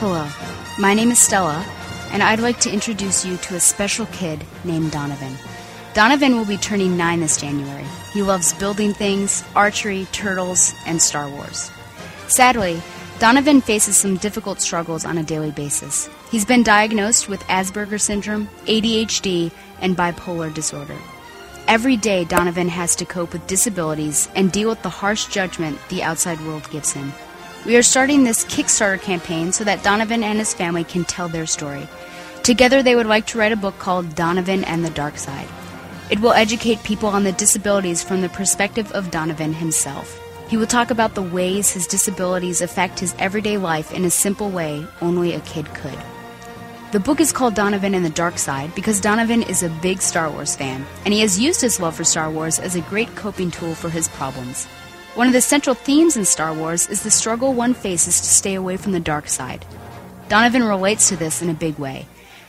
Hello, my name is Stella, and I'd like to introduce you to a special kid named Donovan. Donovan will be turning nine this January. He loves building things, archery, turtles, and Star Wars. Sadly, Donovan faces some difficult struggles on a daily basis. He's been diagnosed with Asperger's syndrome, ADHD, and bipolar disorder. Every day, Donovan has to cope with disabilities and deal with the harsh judgment the outside world gives him. We are starting this Kickstarter campaign so that Donovan and his family can tell their story. Together, they would like to write a book called Donovan and the Dark Side. It will educate people on the disabilities from the perspective of Donovan himself. He will talk about the ways his disabilities affect his everyday life in a simple way only a kid could. The book is called Donovan and the Dark Side because Donovan is a big Star Wars fan, and he has used his love for Star Wars as a great coping tool for his problems. One of the central themes in Star Wars is the struggle one faces to stay away from the dark side. Donovan relates to this in a big way.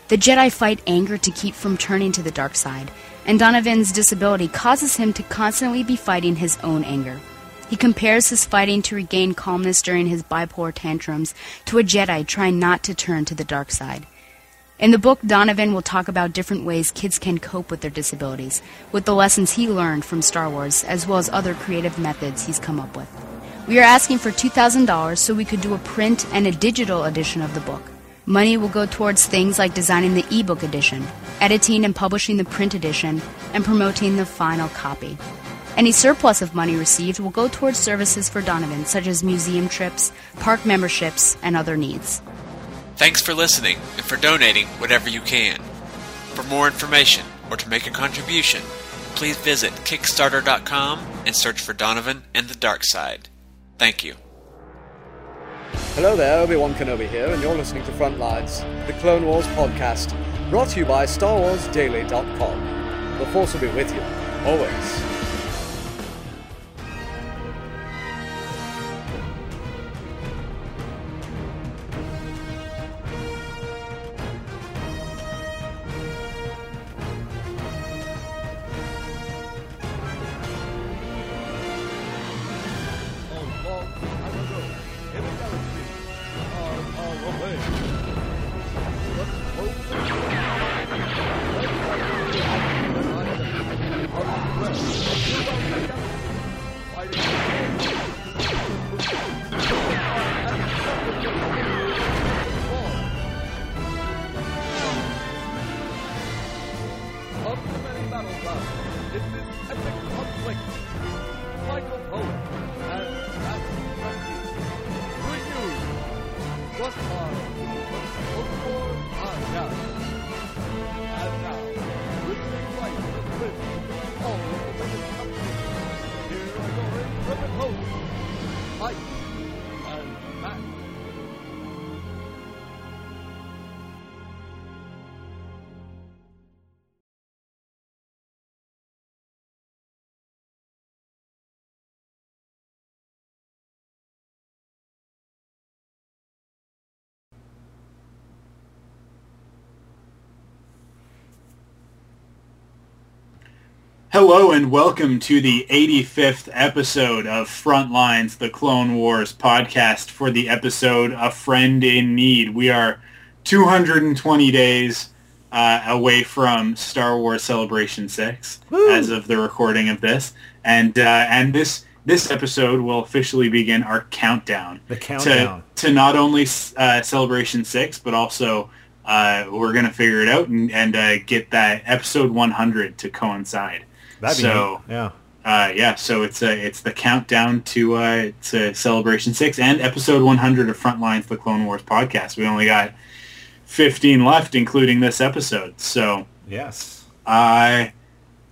The Jedi fight anger to keep from turning to the dark side, and Donovan's disability causes him to constantly be fighting his own anger. He compares his fighting to regain calmness during his bipolar tantrums to a Jedi trying not to turn to the dark side. In the book, Donovan will talk about different ways kids can cope with their disabilities, with the lessons he learned from Star Wars, as well as other creative methods he's come up with. We are asking for $2,000 so we could do a print and a digital edition of the book. Money will go towards things like designing the ebook edition, editing and publishing the print edition, and promoting the final copy. Any surplus of money received will go towards services for Donovan, such as museum trips, park memberships, and other needs. Thanks for listening and for donating whatever you can. For more information or to make a contribution, please visit Kickstarter.com and search for Donovan and the Dark Side. Thank you. Hello there, Obi-Wan Kenobi here, and you're listening to Frontlines, the Clone Wars podcast, brought to you by StarWarsDaily.com. The Force will be with you, always. Hello and welcome to the 85th episode of Frontlines, the Clone Wars podcast for the episode A Friend in Need. We are 220 days uh, away from Star Wars Celebration 6 Woo! as of the recording of this. And uh, and this this episode will officially begin our countdown. The countdown. To, to not only uh, Celebration 6, but also uh, we're going to figure it out and, and uh, get that episode 100 to coincide. That'd be so, neat. yeah. Uh, yeah, so it's a, it's the countdown to uh, to Celebration Six and episode 100 of Frontlines, the Clone Wars podcast. We only got 15 left, including this episode. So yes, I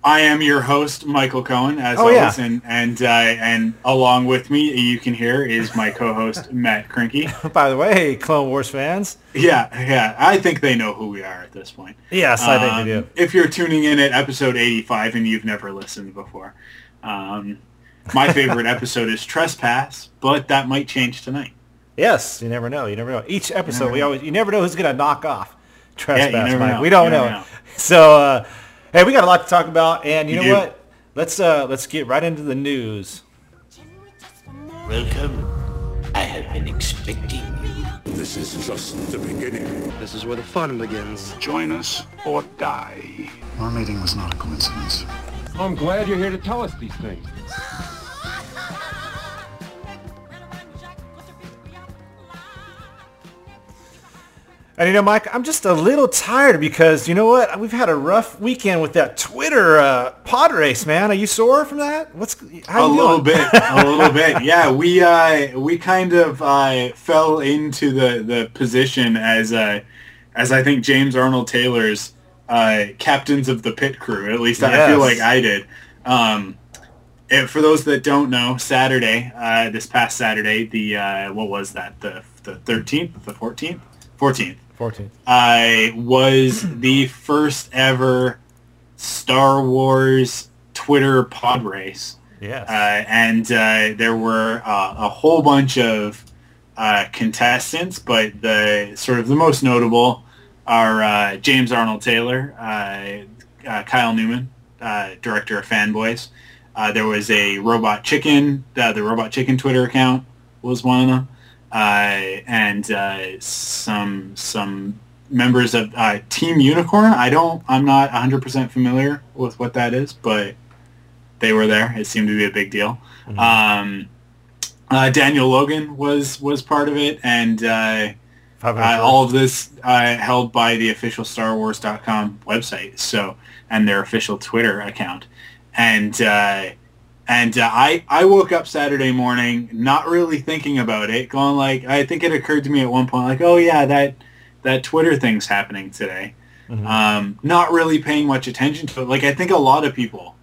I am your host, Michael Cohen, as oh, always, yeah. and and uh, and along with me, you can hear is my co-host Matt Krinky. By the way, Clone Wars fans. Yeah, yeah, I think they know who we are at this point. Yes, I think Um, they do. If you're tuning in at episode 85 and you've never listened before, um, my favorite episode is Trespass, but that might change tonight. Yes, you never know. You never know. Each episode, we know. always you never know who's gonna knock off trespass. never Mike. know. We don't know. know. So, uh, hey, we got a lot to talk about, and you We know do. what? Let's uh, let's get right into the news. Welcome. I have been expecting you. This is just the beginning. This is where the fun begins. Join us or die. Our meeting was not a coincidence. I'm glad you're here to tell us these things. And you know, Mike, I'm just a little tired because you know what? We've had a rough weekend with that Twitter uh, pod race, man. Are you sore from that? What's how a little bit, a little bit. Yeah, we uh, we kind of uh, fell into the, the position as uh, as I think James Arnold Taylor's uh, captains of the pit crew. At least I feel like I did. Um, and for those that don't know, Saturday, uh, this past Saturday, the uh, what was that? The the 13th, the 14th, 14th. 14. I was the first ever Star Wars Twitter pod race. Yes. Uh, and uh, there were uh, a whole bunch of uh, contestants, but the sort of the most notable are uh, James Arnold Taylor, uh, uh, Kyle Newman, uh, director of Fanboys. Uh, there was a Robot Chicken, uh, the Robot Chicken Twitter account was one of them, and uh, some some members of uh, Team Unicorn. I don't, I'm not 100% familiar with what that is, but they were there. It seemed to be a big deal. Um, uh, Daniel Logan was was part of it, and uh, uh, all of this uh, held by the official StarWars.com website, so and their official Twitter account, and uh, and uh, I I woke up Saturday morning not really thinking about it, going like I think it occurred to me at one point like oh yeah that that Twitter thing's happening today, um, not really paying much attention to it. Like I think a lot of people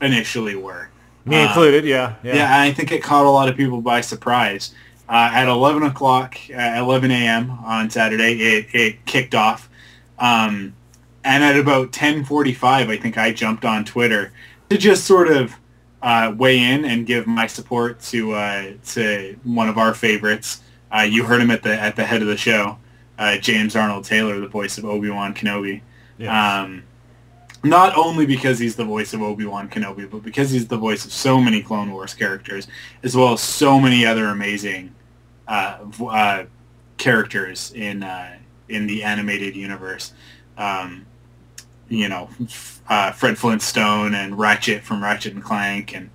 initially were. Me Uh, included, yeah. Yeah. yeah, I think it caught a lot of people by surprise. Uh, at 11 o'clock, uh, 11 a.m. on Saturday, it, it kicked off. Um, and at about 10.45, I think I jumped on Twitter to just sort of uh, weigh in and give my support to uh, to one of our favorites. Uh, you heard him at the at the head of the show, uh, James Arnold Taylor, the voice of Obi-Wan Kenobi. Um, not only because he's the voice of Obi-Wan Kenobi, but because he's the voice of so many Clone Wars characters, as well as so many other amazing uh, uh, characters in uh, in the animated universe. Um, you know, uh, Fred Flintstone and Ratchet from Ratchet and Clank and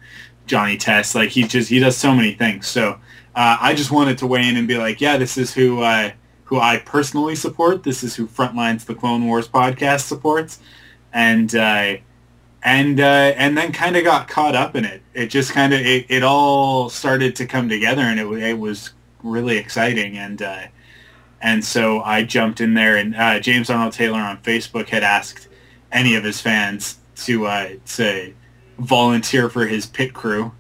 Johnny Test. Like he just he does so many things. So uh, I just wanted to weigh in and be like, yeah, this is who uh, who I personally support. This is who Frontlines the Clone Wars podcast supports, and uh, and uh, and then kind of got caught up in it. It just kind of it, it all started to come together, and it it was really exciting. And uh, and so I jumped in there, and uh, James Arnold Taylor on Facebook had asked any of his fans to uh, to volunteer for his pit crew,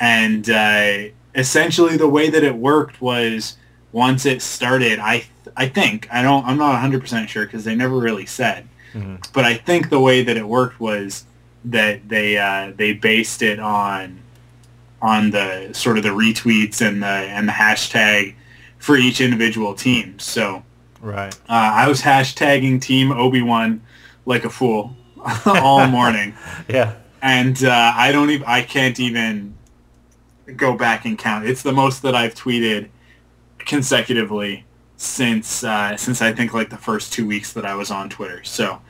and uh, essentially the way that it worked was once it started, I I think I don't I'm not 100 percent sure because they never really said, but I think the way that it worked was that they uh, they based it on on the sort of the retweets and the and the hashtag for each individual team. So Right. uh, I was hashtagging Team Obi Wan like a fool all morning, Yeah. and uh, I don't even I can't even go back and count. It's the most that I've tweeted consecutively since uh, since I think like the first two weeks that I was on Twitter. So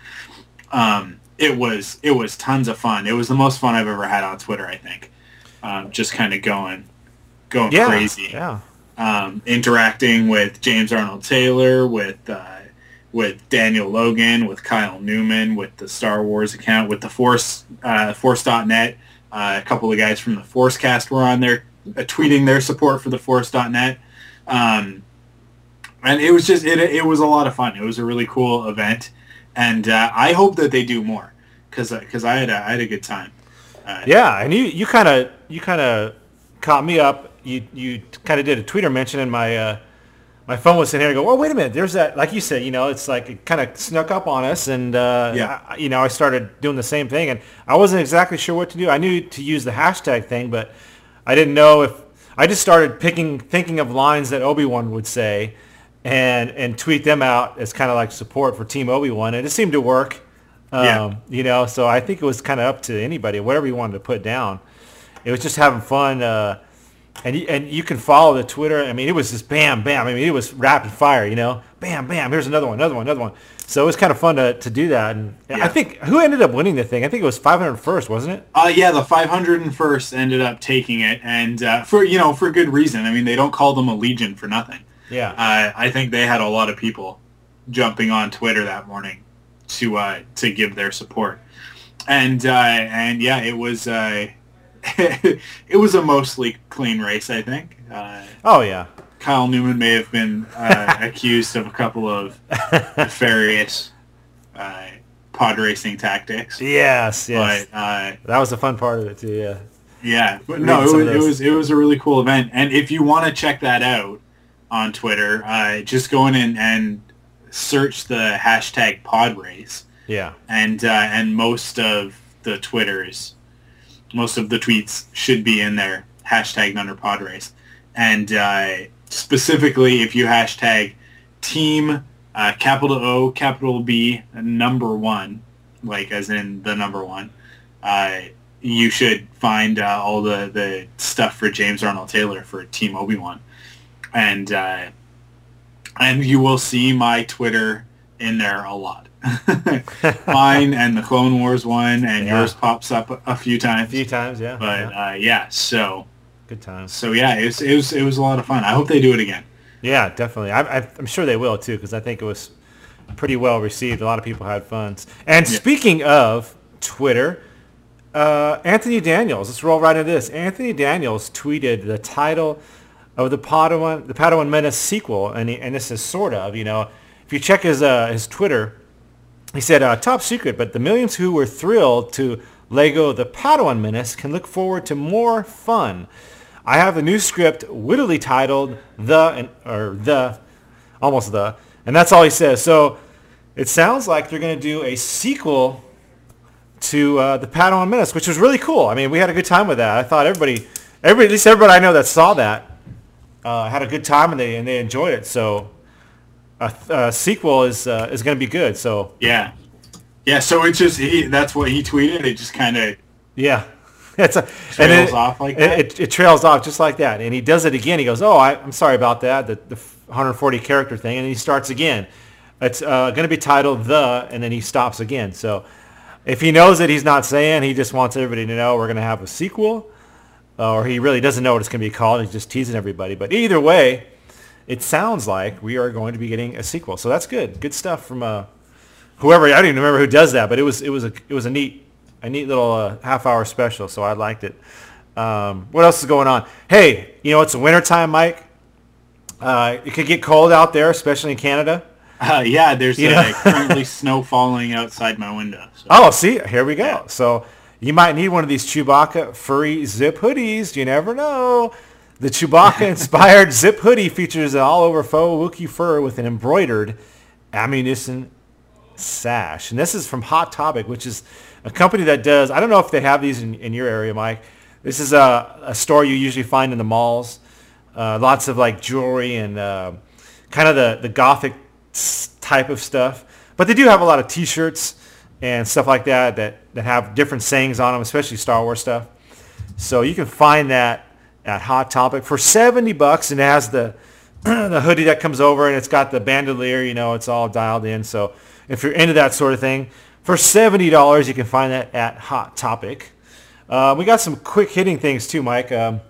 um, it was it was tons of fun. It was the most fun I've ever had on Twitter. I think um, just kind of going going Yeah. crazy Yeah. um, interacting with James Arnold Taylor, with uh, with Daniel Logan, with Kyle Newman, with the Star Wars account, with the Force uh, Force.net. Uh, a couple of guys from the Forcecast were on there uh, tweeting their support for the Force.net. Um, and it was just it, it was a lot of fun. It was a really cool event, and uh, I hope that they do more because because I had had a good time. Uh, Yeah, and you you kind of you kind of caught me up. You you kind of did a Twitter mention, in my uh, my phone was sitting here. I go, oh wait a minute. There's that, like you said, you know, it's like it kind of snuck up on us, and uh, Yeah. I, you know, I started doing the same thing, and I wasn't exactly sure what to do. I knew to use the hashtag thing, but I didn't know if I just started picking thinking of lines that Obi Wan would say, and and tweet them out as kind of like support for Team Obi Wan, and it seemed to work. Um, Yeah. You know, so I think it was kind of up to anybody, whatever you wanted to put down. It was just having fun. Uh, and you, and you can follow the Twitter. I mean, it was just bam, bam. I mean, it was rapid fire. You know, bam, bam. Here's another one, another one, another one. So it was kind of fun to, to do that. And Yeah. I think who ended up winning the thing? I think it was 501st, wasn't it? Uh, yeah, the 501st ended up taking it, and uh, for you know for good reason. I mean, they don't call them a legion for nothing. Yeah. Uh, I think they had a lot of people jumping on Twitter that morning to uh, to give their support, and uh, and yeah, it was uh, it was a mostly clean race. I think. Uh, oh yeah. Kyle Newman may have been uh, accused of a couple of nefarious uh, pod racing tactics. Yes, yes. But uh, that was the fun part of it too. Yeah. yeah, but no, it was, it was it was a really cool event. And if you want to check that out on Twitter, uh, just go in and, and search the hashtag pod race, Yeah. and uh, and most of the Twitters, most of the tweets should be in there hashtag under pod and uh, specifically if you hashtag team uh, capital O capital B number one, like as in the number one, uh, you should find uh, all the, the stuff for James Arnold Taylor for Team Obi Wan, and uh, and you will see my Twitter in there a lot. Mine and the Clone Wars one, and Yeah. yours pops up a, few times. A few times, yeah. But yeah. uh, yeah, so Good times. so yeah, it was, it was it was a lot of fun. I hope they do it again. Yeah, definitely. I, I, I'm sure they will too, because I think it was pretty well received. A lot of people had fun. And Yeah. speaking of Twitter, uh, Anthony Daniels. Let's roll right into this. Anthony Daniels tweeted the title of the Padawan, the Padawan Menace sequel, and he, and this is sort of, you know, if you check his uh, his Twitter, he said, uh, top secret, but the millions who were thrilled to Lego The Padawan Menace can look forward to more fun. I have a new script wittily titled The, and, or The, almost The, and that's all he says. So it sounds like they're going to do a sequel to uh, The Padawan Menace, which was really cool. I mean, we had a good time with that. I thought everybody, everybody, at least everybody I know that saw that, uh, had a good time and they, and they enjoyed it. So a, a sequel is, uh, is going to be good. So Yeah, yeah. So it's just he, that's what he tweeted. It just kind of Yeah. It's a, Trails it, off like it- that? It, it, trails off just like that. And he does it again. He goes, oh, I, I'm sorry about that, the, the 140 character thing. And he starts again. It's uh, going to be titled The, and then he stops again. So if he knows that he's not saying, he just wants everybody to know we're going to have a sequel, uh, or he really doesn't know what it's going to be called. He's just teasing everybody. But either way, it sounds like we are going to be getting a sequel. So that's good. Good stuff from uh, whoever. I don't even remember who does that, but it was it was a it was a neat a neat little uh, half hour special. So I liked it. Um, what else is going on? Hey, you know it's wintertime, Mike. Uh, it could get cold out there, especially in Canada. uh, yeah. There's uh, currently snow falling outside my window. So. Oh, see, here we go. Yeah. So you might need one of these Chewbacca furry zip hoodies. You never know. The Chewbacca-inspired zip hoodie features an all-over faux Wookiee fur with an embroidered ammunition sash. And this is from Hot Topic, which is a company that does, I don't know if they have these in, in your area, Mike. This is a, a store you usually find in the malls. Uh, lots of like jewelry and uh, kind of the, the gothic type of stuff. But they do have a lot of t-shirts and stuff like that that, that have different sayings on them, especially Star Wars stuff. So you can find that at Hot Topic for 70 bucks and it has the the hoodie that comes over and it's got the bandolier, you know, it's all dialed in. So if you're into that sort of thing, for $70 you can find that at Hot Topic. Uh, we got some quick hitting things too, Mike. Um,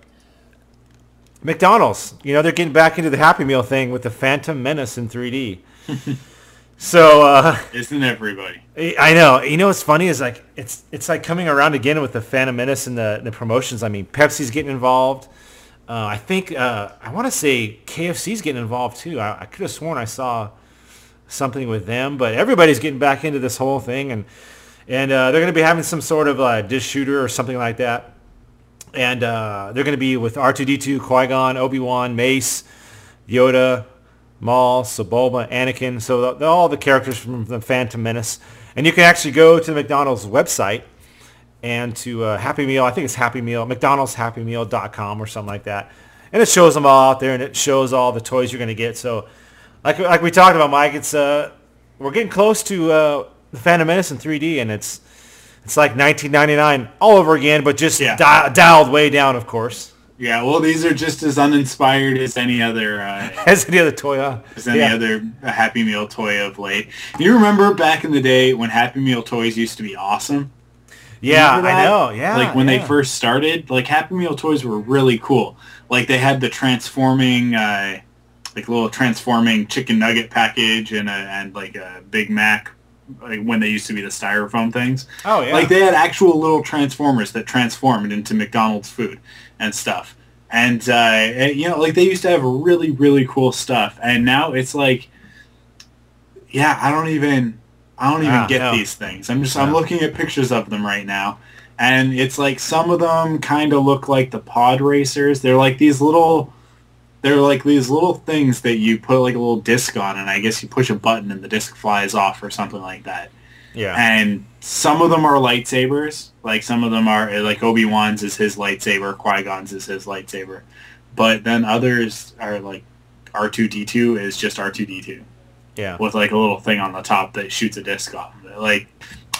McDonald's, you know, they're getting back into the Happy Meal thing with the Phantom Menace in 3D. so uh, Isn't everybody? I know. You know what's funny is like it's it's like coming around again with the Phantom Menace and the the promotions. I mean, Pepsi's getting involved. Uh, I think uh, I want to say KFC's getting involved too. I, I could have sworn I saw something with them, but everybody's getting back into this whole thing, and and uh, they're going to be having some sort of uh, dish shooter or something like that. And uh, they're going to be with R2D2, Qui-Gon, Obi-Wan, Mace, Yoda, Maul, Sebulba, Anakin. So the, the- all the characters from the Phantom Menace. And you can actually go to the McDonald's website and to uh, Happy Meal. I think it's Happy Meal, McDonald'sHappyMeal.com or something like that. And it shows them all out there, and it shows all the toys you're going to get. So, like like we talked about, Mike, it's uh, we're getting close to uh, the Phantom Menace in 3D, and it's it's like 1999 all over again, but just Yeah. di- dialed way down, of course. Yeah, well, these are just as uninspired as any other uh, As any other toy, huh? as any Yeah. other Happy Meal toy of late. You remember back in the day when Happy Meal toys used to be awesome? Yeah, I know. Yeah, like when yeah. they first started, like Happy Meal toys were really cool. Like they had the transforming, uh, like little transforming chicken nugget package and a, and like a Big Mac, like when they used to be the styrofoam things. Oh yeah. Like they had actual little transformers that transformed into McDonald's food and stuff. And uh, and, you know, like they used to have really really cool stuff. And now it's like, yeah, I don't even I don't even Ah, get no. these things. I'm just I'm looking at pictures of them right now, and it's like some of them kind of look like the pod racers. They're like these little. They're like these little things that you put like a little disc on, and I guess you push a button and the disc flies off or something like that yeah. and some of them are lightsabers. Like some of them are eh, like Obi Wan's is his lightsaber, Qui Gon's is his lightsaber, but then others are like R two D two is just R two D two yeah. with like a little thing on the top that shoots a disc off. Like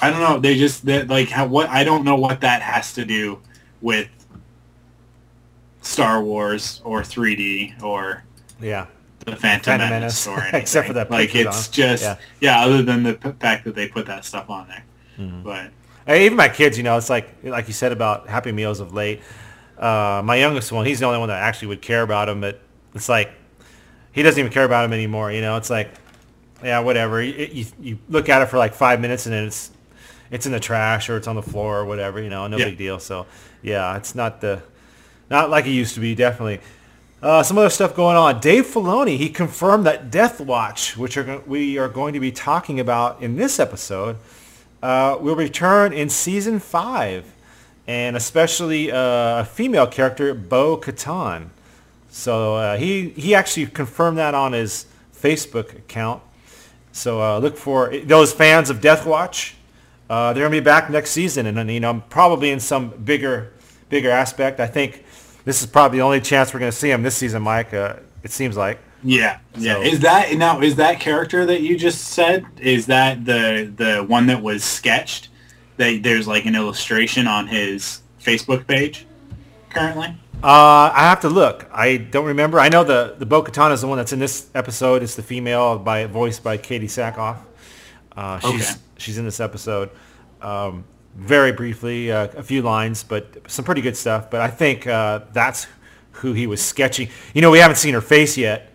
I don't know, they just they, like what I don't know what that has to do with Star Wars or 3D or Yeah. the Phantom, Phantom Menace, Menace. or anything. Except for that like it's on- just yeah. yeah. Other than the p- fact that they put that stuff on there, Mm-hmm. but Hey, even my kids, you know, it's like like you said about Happy Meals of late. Uh, my youngest one, he's the only one that actually would care about them, but it's like he doesn't even care about them anymore. You know, it's like yeah, whatever. You, you, you look at it for like five minutes and then it's it's in the trash or it's on the floor or whatever. You know, no Yeah. big deal. So yeah, it's not the not like it used to be. Definitely. Uh, some other stuff going on. Dave Filoni, he confirmed that Death Watch, which are, we are going to be talking about in this episode, uh, will return in season five, and especially uh, a female character, Bo Katan. So uh, he he actually confirmed that on his Facebook account. So uh, look for those fans of Death Watch. Uh, they're gonna be back next season, and you know probably in some bigger bigger aspect. I think this is probably the only chance we're gonna see him this season, Mike. Uh, it seems like. Yeah, yeah. So- Is that now? Is that character that you just said? Is that the the one that was sketched? That there's like an illustration on his Facebook page currently. Uh, I have to look. I don't remember. I know the the Bo-Katan is the one that's in this episode. It's the female by voiced by Katee Sackhoff. Uh, she's Okay. she's in this episode. Um, very briefly, uh, a few lines, but some pretty good stuff. But I think uh, that's who he was sketching. You know, we haven't seen her face yet.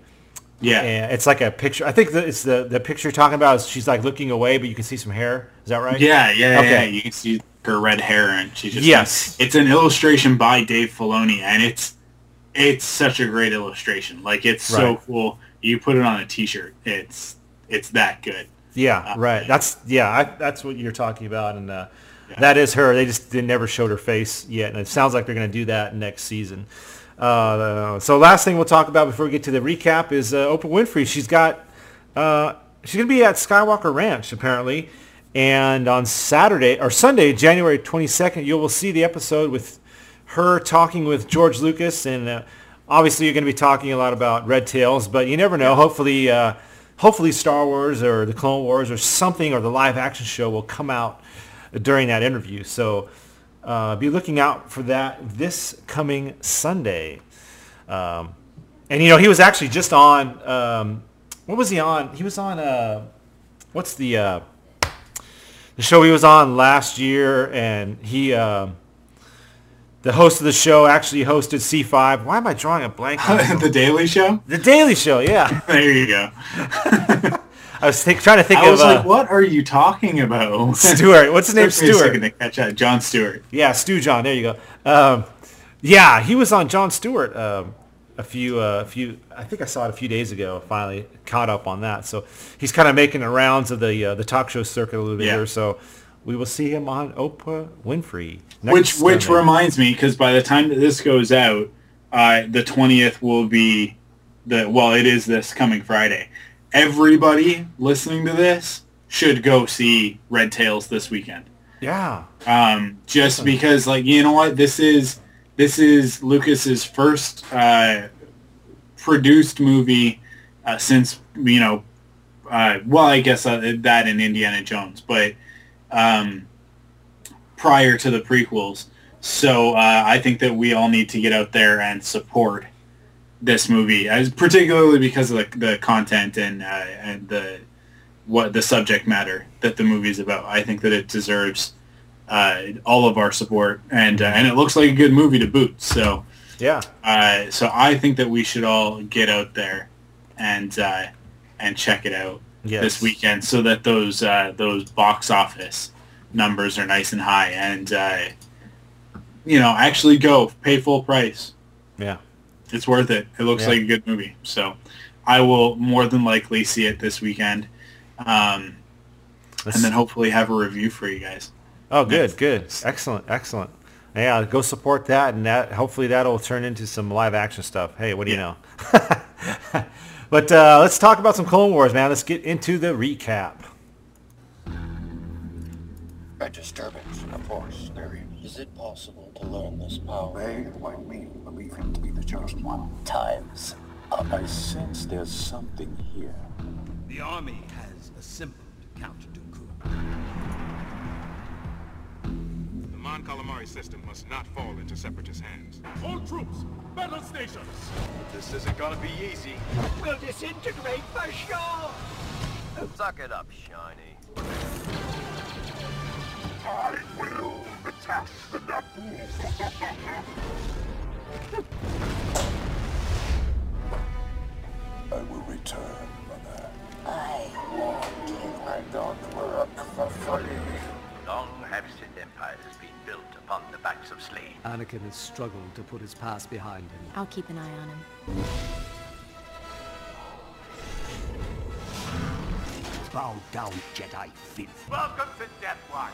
Yeah, And it's like a picture. I think that it's the the picture you're talking about. Is she's like looking away, but you can see some hair. Is that right? yeah, yeah, yeah, Okay. yeah. You can see her red hair, and she just Yes. It's an illustration by Dave Filoni, and it's it's such a great illustration. Like it's so cool. You put it on a T-shirt. It's it's that good. Yeah, right. That's yeah. I, that's what you're talking about, and uh, that is her. They just they never showed her face yet, and it sounds like they're going to do that next season. Uh, so last thing we'll talk about before we get to the recap is uh, Oprah Winfrey. She's got uh, she's going to be at Skywalker Ranch apparently, and on Saturday or Sunday, January 22nd, you will see the episode with her talking with George Lucas, and uh, obviously you're going to be talking a lot about Red Tails, but you never know. Hopefully, uh, hopefully Star Wars or the Clone Wars or something or the live action show will come out during that interview. So uh, be looking out for that this coming Sunday. Um, and you know he was actually just on. Um, what was he on? He was on. Uh, what's the uh, the show he was on last year? And he. Uh, the host of the show actually hosted C5. Why am I drawing a blank? on the Daily Show. the Daily Show, yeah. There you go. I was trying to think of I of was uh, like, what are you talking about? Stewart. What's his name? Took me a Stewart. to catch. Jon Stewart. Yeah, Stu John. There you go. Um, yeah, he was on Jon Stewart um, a few, uh, a few. I think I saw it a few days ago. Finally caught up on that. So he's kind of making the rounds of the uh, the talk show circuit a little bit Yeah. here. So we will see him on Oprah Winfrey. next Which which reminds me, because by the time that this goes out, uh, the twentieth will be the well, it is this coming Friday. Everybody listening to this should go see Red Tails this weekend. yeah, Um, just because, like, you know what, this is this is Lucas's first uh, produced movie uh, since you know, uh, well, I guess uh, that in Indiana Jones, but um, prior to the prequels. So uh, I think that we all need to get out there and support this movie, as particularly because of the, the content and uh, and the what the subject matter that the movie is about. I think that it deserves uh, all of our support, and uh, and it looks like a good movie to boot. So Yeah. uh, so I think that we should all get out there and uh, and check it out Yes. this weekend, so that those uh, those box office numbers are nice and high, and uh, you know actually go pay full price. Yeah. It's worth it. It looks Yeah. like a good movie, so I will more than likely see it this weekend, um, and then hopefully have a review for you guys. Oh, good, good, excellent, excellent. Yeah, go support that, and that hopefully that'll turn into some live action stuff. Hey, what do you know? but uh, let's talk about some Clone Wars, man. Let's get into the recap. A disturbance in the Force theory. Is it possible to learn this power? They, like me, believe him to be the chosen one. Times up. I sense there's something here. The army has assembled, Count Dooku. The Mon Calamari system must not fall into Separatist hands. All troops, battle stations! This isn't gonna be easy. We'll disintegrate for sure! Suck it up, Shiny. I will attack the Naboo. I will return, Mother. I want I don't work for free. Long have Sith empires been built upon the backs of slaves. Anakin has struggled to put his past behind him. I'll keep an eye on him. Bow down, Jedi filth. Welcome to Death Watch.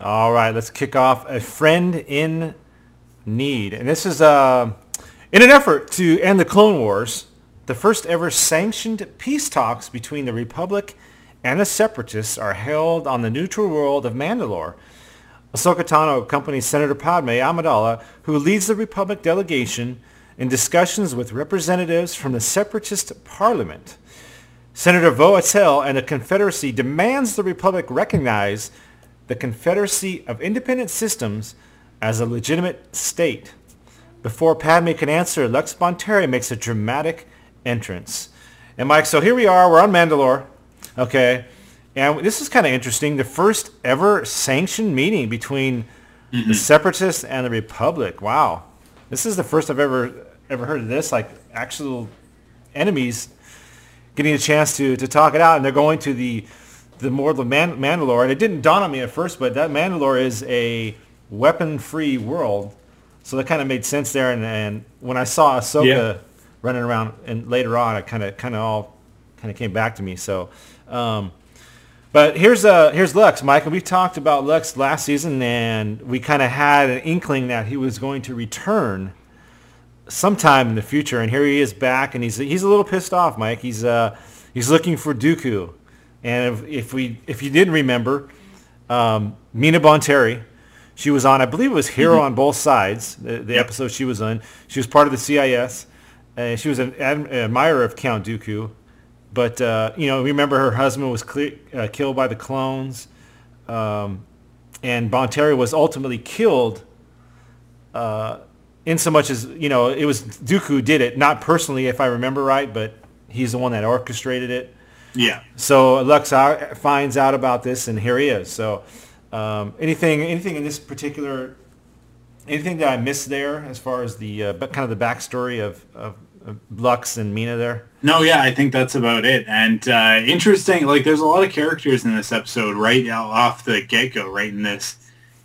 All right, let's kick off a friend in need, and this is uh, in an effort to end the Clone Wars. The first ever sanctioned peace talks between the Republic and the Separatists are held on the neutral world of Mandalore. Ahsoka Tano accompanies Senator Padme Amidala, who leads the Republic delegation in discussions with representatives from the Separatist Parliament. Senator Voe Atell and the Confederacy demands the Republic recognize the Confederacy of Independent Systems as a legitimate state. Before Padme can answer, Lux Bonteri makes a dramatic entrance. And Mike, so here we are, we're on Mandalore, okay, and this is kind of interesting. The first ever sanctioned meeting between the Separatists and the Republic. Wow, this is the first I've ever ever heard of this. Like actual enemies getting a chance to, to talk it out, and they're going to the the more of Man- Mandalore. And it didn't dawn on me at first, but that Mandalore is a weapon-free world, so that kind of made sense there. And, and when I saw Ahsoka Yeah. running around, and later on, it kind of kind of all kind of came back to me. So. Um, but here's uh here's Lux, Mike, we talked about Lux last season, and we kind of had an inkling that he was going to return sometime in the future, and here he is back, and he's he's a little pissed off, Mike. He's uh he's looking for Dooku, and if, if we if you didn't remember, um, Mina Bonteri, she was on, I believe it was Hero on Both Sides, the, the episode she was on. She was part of the CIS, and she was an ad- admirer of Count Dooku. But uh, you know, remember her husband was uh, killed by the clones, um, and Bonteri was ultimately killed. Uh, in so much as you know, it was Dooku did it, not personally, if I remember right, but he's the one that orchestrated it. Yeah. So Lux finds out about this, and here he is. So um, anything, anything in this particular, anything that I missed there as far as the uh, kind of the backstory of, of Lux and Mina there? No, yeah, I think that's about it. And uh, interesting, like there's a lot of characters in this episode right off the get go, right in this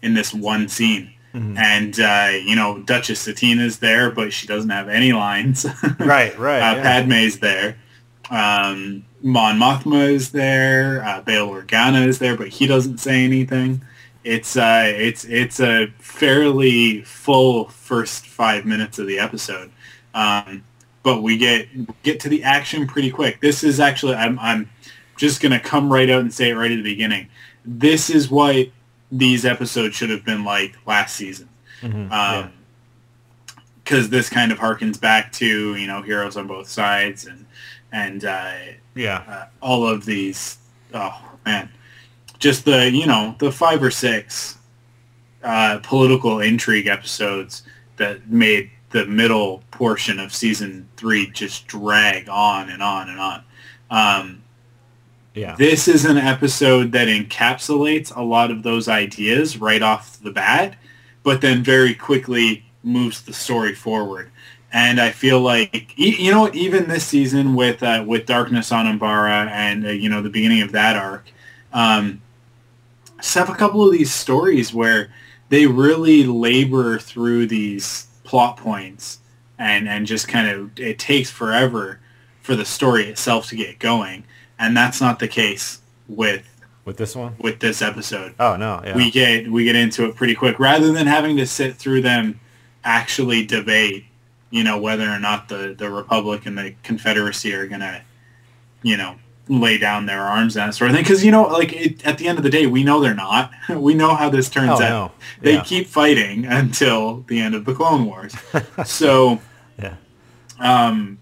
in this one scene. Mhm. And uh, you know, Duchess Satine's there, but she doesn't have any lines. Right, right. uh, yeah. Padme's there. Um, Mon Mothma is there. Uh, Bail Organa is there, but he doesn't say anything. It's uh, it's it's a fairly full first five minutes of the episode, um, but we get get to the action pretty quick. This is actually I'm I'm just gonna come right out and say it right at the beginning. This is what these episodes should have been like last season. Mhm, Um, because this kind of harkens back to you know heroes on both sides and and uh, Yeah. uh, all of these. Oh man, just the you know the five or six uh, political intrigue episodes that made the middle portion of season three just drag on and on and on. Um, Yeah. this is an episode that encapsulates a lot of those ideas right off the bat, but then very quickly moves the story forward. And I feel like you know even this season with uh, with Darkness on Umbara and uh, you know the beginning of that arc, um, just have a couple of these stories where they really labor through these plot points and and just kind of it takes forever for the story itself to get going and that's not the case with With this one? with this episode Oh no. Yeah. we get we get into it pretty quick rather than having to sit through them actually debate you know whether or not the the republic and the confederacy are gonna you know lay down their arms and that sort of thing. Because you know like it, at the end of the day we know they're not. We know how this turns Oh, out. no. they Yeah. keep fighting until the end of the clone wars. So Yeah. um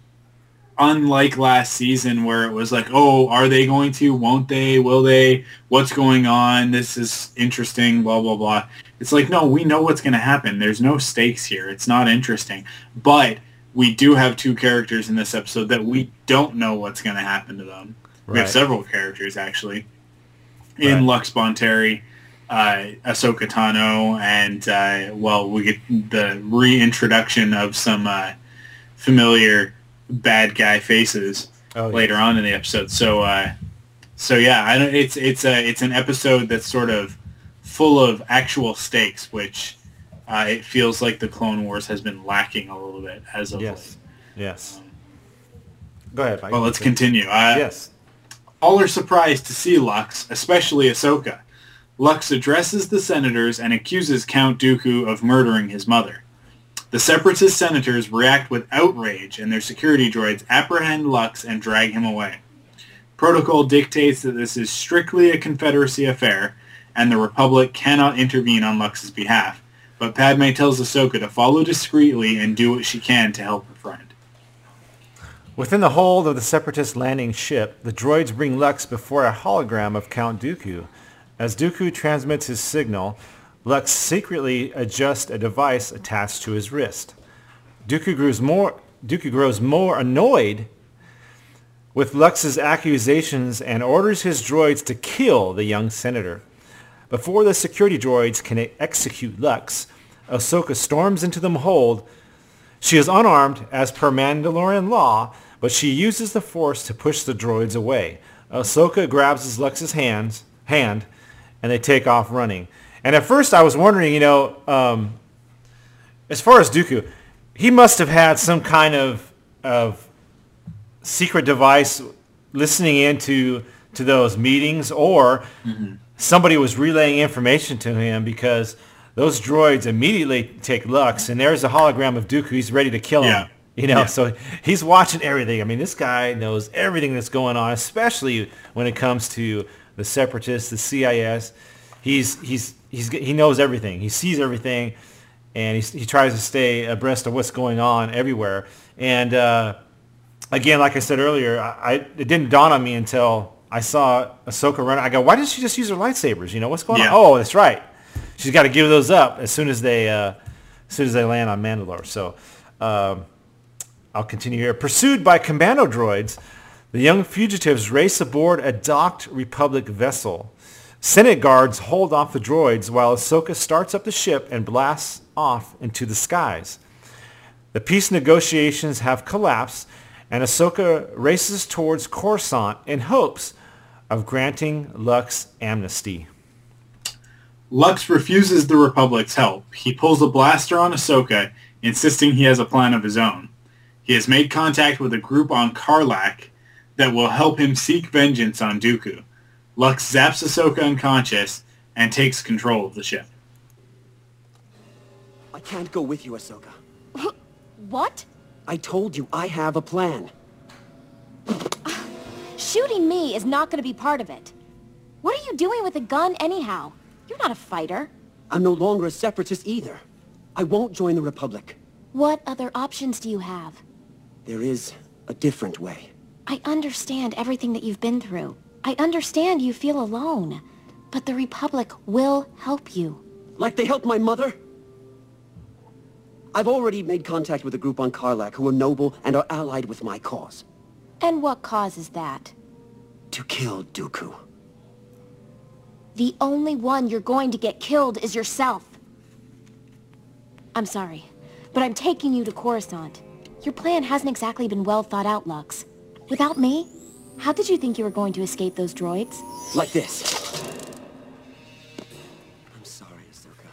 unlike last season where it was like oh are they going to? Won't they? Will they? What's going on? This is interesting blah blah blah. It's like no we know what's going to happen. There's no stakes here. It's not interesting. But we do have two characters in this episode that we don't know what's going to happen to them we have several characters actually in Right. Lux Bonteri, uh, Ahsoka Tano, and uh, well, we get the reintroduction of some uh, familiar bad guy faces Oh, later on in the episode. So, uh, so yeah, I don't. It's it's a it's an episode that's sort of full of actual stakes, which uh, it feels like the Clone Wars has been lacking a little bit as of Yes. Yes. Go ahead, Mike. Well, let's continue. Uh, Yes. All are surprised to see Lux, especially Ahsoka. Lux addresses the senators and accuses Count Dooku of murdering his mother. The separatist senators react with outrage and their security droids apprehend Lux and drag him away. Protocol dictates that this is strictly a Confederacy affair and the Republic cannot intervene on Lux's behalf, but Padme tells Ahsoka to follow discreetly and do what she can to help. Within the hold of the Separatist landing ship, the droids bring Lux before a hologram of Count Dooku. As Dooku transmits his signal, Lux secretly adjusts a device attached to his wrist. Dooku grows more, Dooku grows more annoyed with Lux's accusations and orders his droids to kill the young senator. Before the security droids can execute Lux, Ahsoka storms into the hold she is unarmed as per Mandalorian law, but she uses the Force to push the droids away. Ahsoka grabs his Lux's hands, hand, and they take off running. And at first I was wondering, you know, um, as far as Dooku, he must have had some kind of, of secret device listening into to those meetings or somebody was relaying information to him because those droids immediately take Lux and there's a hologram of Dooku. He's ready to kill him. Yeah. You know, Yeah. so he's watching everything. I mean, this guy knows everything that's going on, especially when it comes to the separatists, the CIS. He's he's he's he knows everything. He sees everything, and he's, he tries to stay abreast of what's going on everywhere. And uh, again, like I said earlier, I, I it didn't dawn on me until I saw Ahsoka run. I go, why didn't she just use her lightsabers? You know what's going Yeah. on? Oh, that's right. She's got to give those up as soon as they uh, as soon as they land on Mandalore. So um, I'll continue here. Pursued by commando droids, the young fugitives race aboard a docked Republic vessel. Senate guards hold off the droids while Ahsoka starts up the ship and blasts off into the skies. The peace negotiations have collapsed, and Ahsoka races towards Coruscant in hopes of granting Lux amnesty. Lux refuses the Republic's help. He pulls a blaster on Ahsoka, insisting he has a plan of his own. He has made contact with a group on Carlac that will help him seek vengeance on Dooku. Lux zaps Ahsoka unconscious and takes control of the ship. I can't go with you, Ahsoka. What? I told you I have a plan. Shooting me is not going to be part of it. What are you doing with a gun anyhow? You're not a fighter. I'm no longer a separatist either. I won't join the Republic. What other options do you have? There is a different way. I understand everything that you've been through. I understand you feel alone. But the Republic will help you. Like they helped my mother? I've already made contact with a group on Carlac who are noble and are allied with my cause. And what cause is that? To kill Dooku. The only one you're going to get killed is yourself. I'm sorry, but I'm taking you to Coruscant. Your plan hasn't exactly been well thought out, Lux. Without me, how did you think you were going to escape those droids? Like this. I'm sorry, Ahsoka.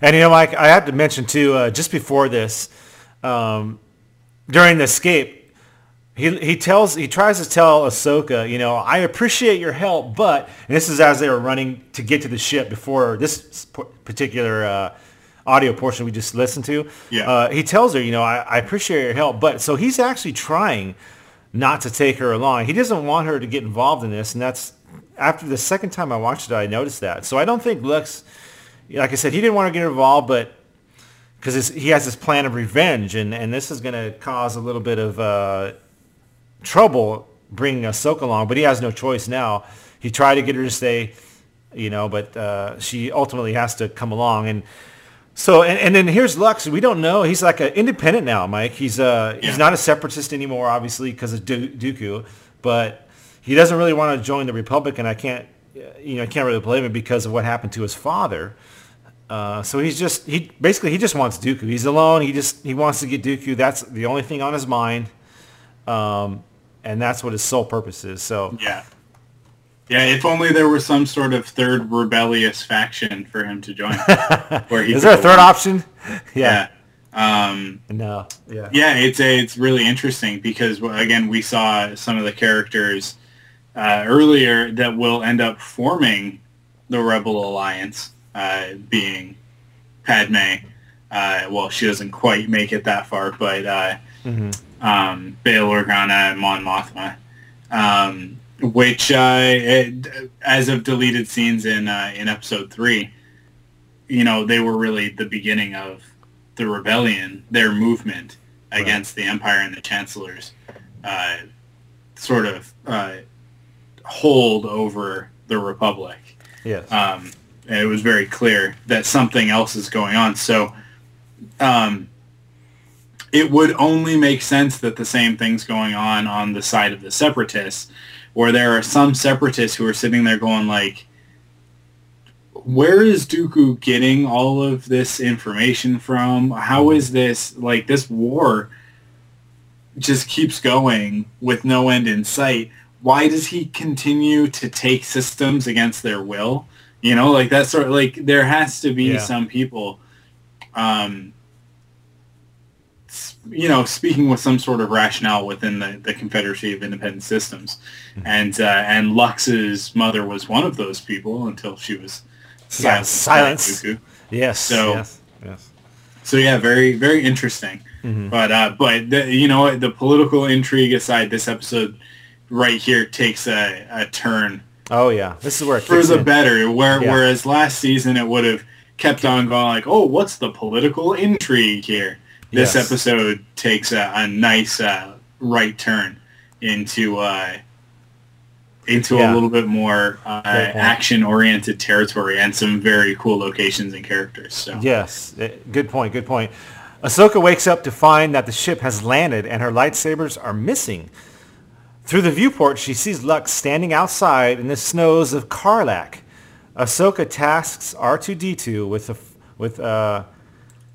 And you know, Mike, I have to mention too, uh, just before this, um, during the escape, he he tells he tries to tell Ahsoka, you know, I appreciate your help, but and this is as they were running to get to the ship before this particular uh, audio portion we just listened to. Yeah. Uh, he tells her, you know, I, I appreciate your help, but so he's actually trying not to take her along. He doesn't want her to get involved in this, and that's after the second time I watched it, I noticed that. So I don't think Lux, like I said, he didn't want to get involved, but because he has this plan of revenge, and, and this is going to cause a little bit of uh, trouble bringing Ahsoka along, but he has no choice now. He tried to get her to stay, you know, but uh, she ultimately has to come along. And so, and, and then here's Lux. We don't know. He's like an independent now, Mike. He's uh, Yeah. he's not a separatist anymore, obviously, because of du- Dooku, but he doesn't really want to join the Republic, and I can't, you know, I can't really blame him because of what happened to his father. Uh, so he's just he basically he just wants Dooku. He's alone. He just he wants to get Dooku. That's the only thing on his mind, um, and that's what his sole purpose is. So Yeah. Yeah, if only there was some sort of third rebellious faction for him to join. where he is there a third on. option? Yeah. Um, No. Yeah. yeah, it's a, it's really interesting because again we saw some of the characters uh, earlier that will end up forming the Rebel Alliance, uh, being Padme. Uh, well, she doesn't quite make it that far, but uh, um, Bail Organa and Mon Mothma, um, which uh, it, as of deleted scenes in uh, in Episode three, you know, they were really the beginning of the rebellion, their movement against the Empire and the Chancellor's uh, sort of uh, hold over the Republic. Yes. Um, and it was very clear that something else is going on. So um, it would only make sense that the same thing's going on on the side of the separatists, where there are some separatists who are sitting there going like, where is Dooku getting all of this information from? How is this like this war just keeps going with no end in sight? Why does he continue to take systems against their will? You know, like that sort of like there has to be Yeah. some people um you know, speaking with some sort of rationale within the, the Confederacy of Independent Systems, and uh, and Lux's mother was one of those people until she was Yeah, silenced. silence. Yes. So yes. Yes. so yeah, very very interesting. Mhm. But uh, but the, you know the political intrigue aside, this episode right here takes a, a turn Oh yeah. This is where it for the in. better. Where Yeah. whereas last season it would have kept on going like, oh, what's the political intrigue here? This Yes. episode takes a, a nice uh, right turn into uh, into Yeah. a little bit more uh, action oriented territory and some very cool locations and characters. So Yes, eh, good point, good point. Ahsoka wakes up to find that the ship has landed and her lightsabers are missing. Through the viewport, she sees Lux standing outside in the snows of Carlac. Ahsoka tasks R2-D2 with, a, with uh,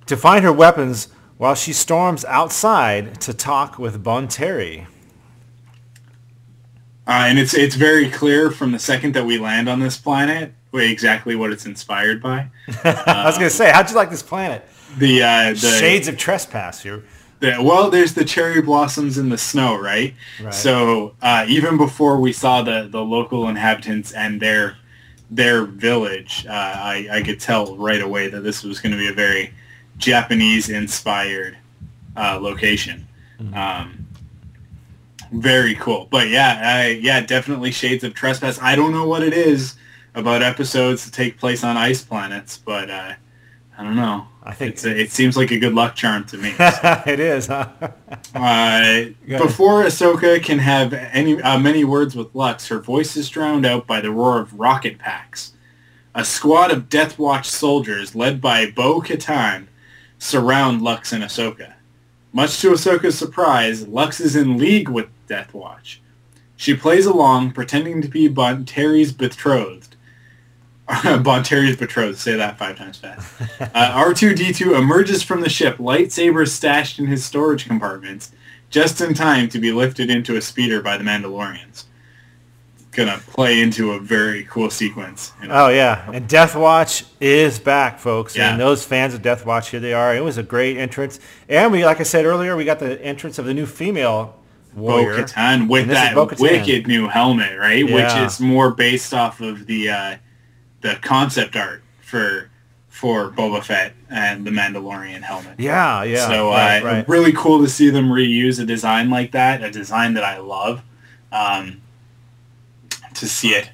to find her weapons while she storms outside to talk with Bonteri. Uh, and it's it's very clear from the second that we land on this planet exactly what it's inspired by. I was going to say, how'd you like this planet? The uh, the Shades of Trespass here. the, well, there's the cherry blossoms in the snow, right? Right. So uh, even before we saw the, the local inhabitants and their their village, uh, I, I could tell right away that this was going to be a very Japanese inspired uh, location. Um, very cool. But yeah, I, yeah, definitely shades of trespass. I don't know what it is. about episodes that take place on ice planets, but uh, I don't know. I think it's a, it seems like a good luck charm to me. it is, huh? Uh, before Ahsoka can have any uh, many words with Lux, her voice is drowned out by the roar of rocket packs. A squad of Death Watch soldiers, led by Bo-Katan, surround Lux and Ahsoka. Much to Ahsoka's surprise, Lux is in league with Death Watch. She plays along, pretending to be Bonteri's betrothed. Bonteri's betrothed. Say that five times fast. Uh, R2-D2 emerges from the ship, lightsabers stashed in his storage compartments, just in time to be lifted into a speeder by the Mandalorians. Gonna play into a very cool sequence. you know. Oh yeah, and Death Watch is back, folks. Yeah. And those fans of Death Watch, here they are. It was a great entrance, and we, like I said earlier, we got the entrance of the new female warrior. Bo-Katan with And this is that wicked new helmet, right? Yeah. Which is more based off of the uh, the concept art for for Boba Fett and the Mandalorian helmet. Yeah, yeah. So right, uh, right. really cool to see them reuse a design like that, a design that I love. Um, to see it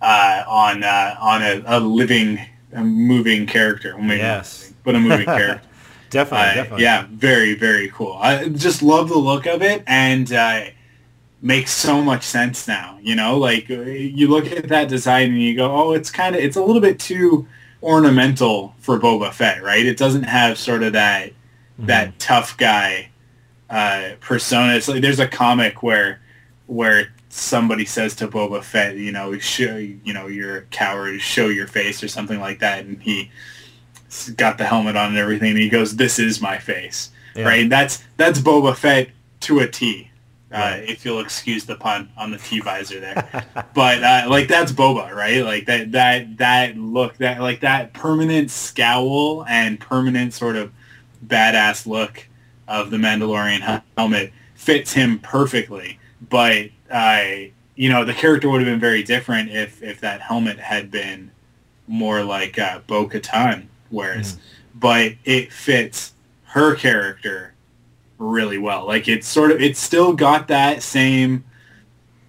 uh, on uh, on a, a living, a moving character. Well, Yes. living, but a moving character. Definitely, Uh, definitely. Yeah, very, very cool. I just love the look of it and uh, makes so much sense now. You know, like uh, you look at that design and you go, oh, it's kind of, it's a little bit too ornamental for Boba Fett, right? It doesn't have sort of that, Mm-hmm. that tough guy uh, persona. It's like there's a comic where, where somebody says to Boba Fett, you know, show, you know, you're a coward, show your face or something like that. And he, got the helmet on and everything, and he goes, "This is my face." Yeah. Right? That's that's Boba Fett to a T. Uh, if you'll excuse the pun on the T visor there, but uh, like that's Boba, right? Like that that that look, that like that permanent scowl and permanent sort of badass look of the Mandalorian helmet fits him perfectly. But uh, you know, the character would have been very different if if that helmet had been more like uh, Bo-Katan wears, but it fits her character really well. Like it's sort of, it's still got that same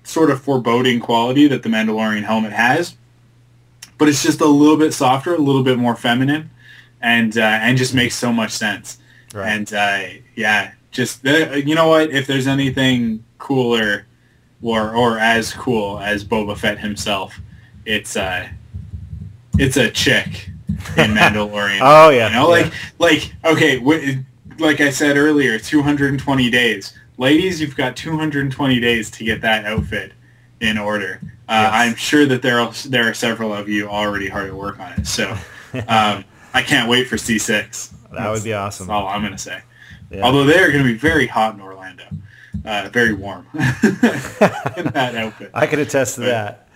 sort of foreboding quality that the Mandalorian helmet has, but it's just a little bit softer, a little bit more feminine, and uh, and just makes so much sense. Right. And uh, yeah, just uh, you know what? If there's anything cooler or or as cool as Boba Fett himself, it's uh, it's a chick in Mandalorian. Oh, yeah, you know, yeah. like like okay, w- like I said earlier, 220 days. Ladies, you've got 220 days to get that outfit in order. Uh, I'm sure that there are there are several of you already hard at work on it. So um, I can't wait for C6. That would be awesome. That's all I'm gonna say. Yeah. Although they are going to be very hot in Orlando, uh, very warm in that outfit. I can attest to that.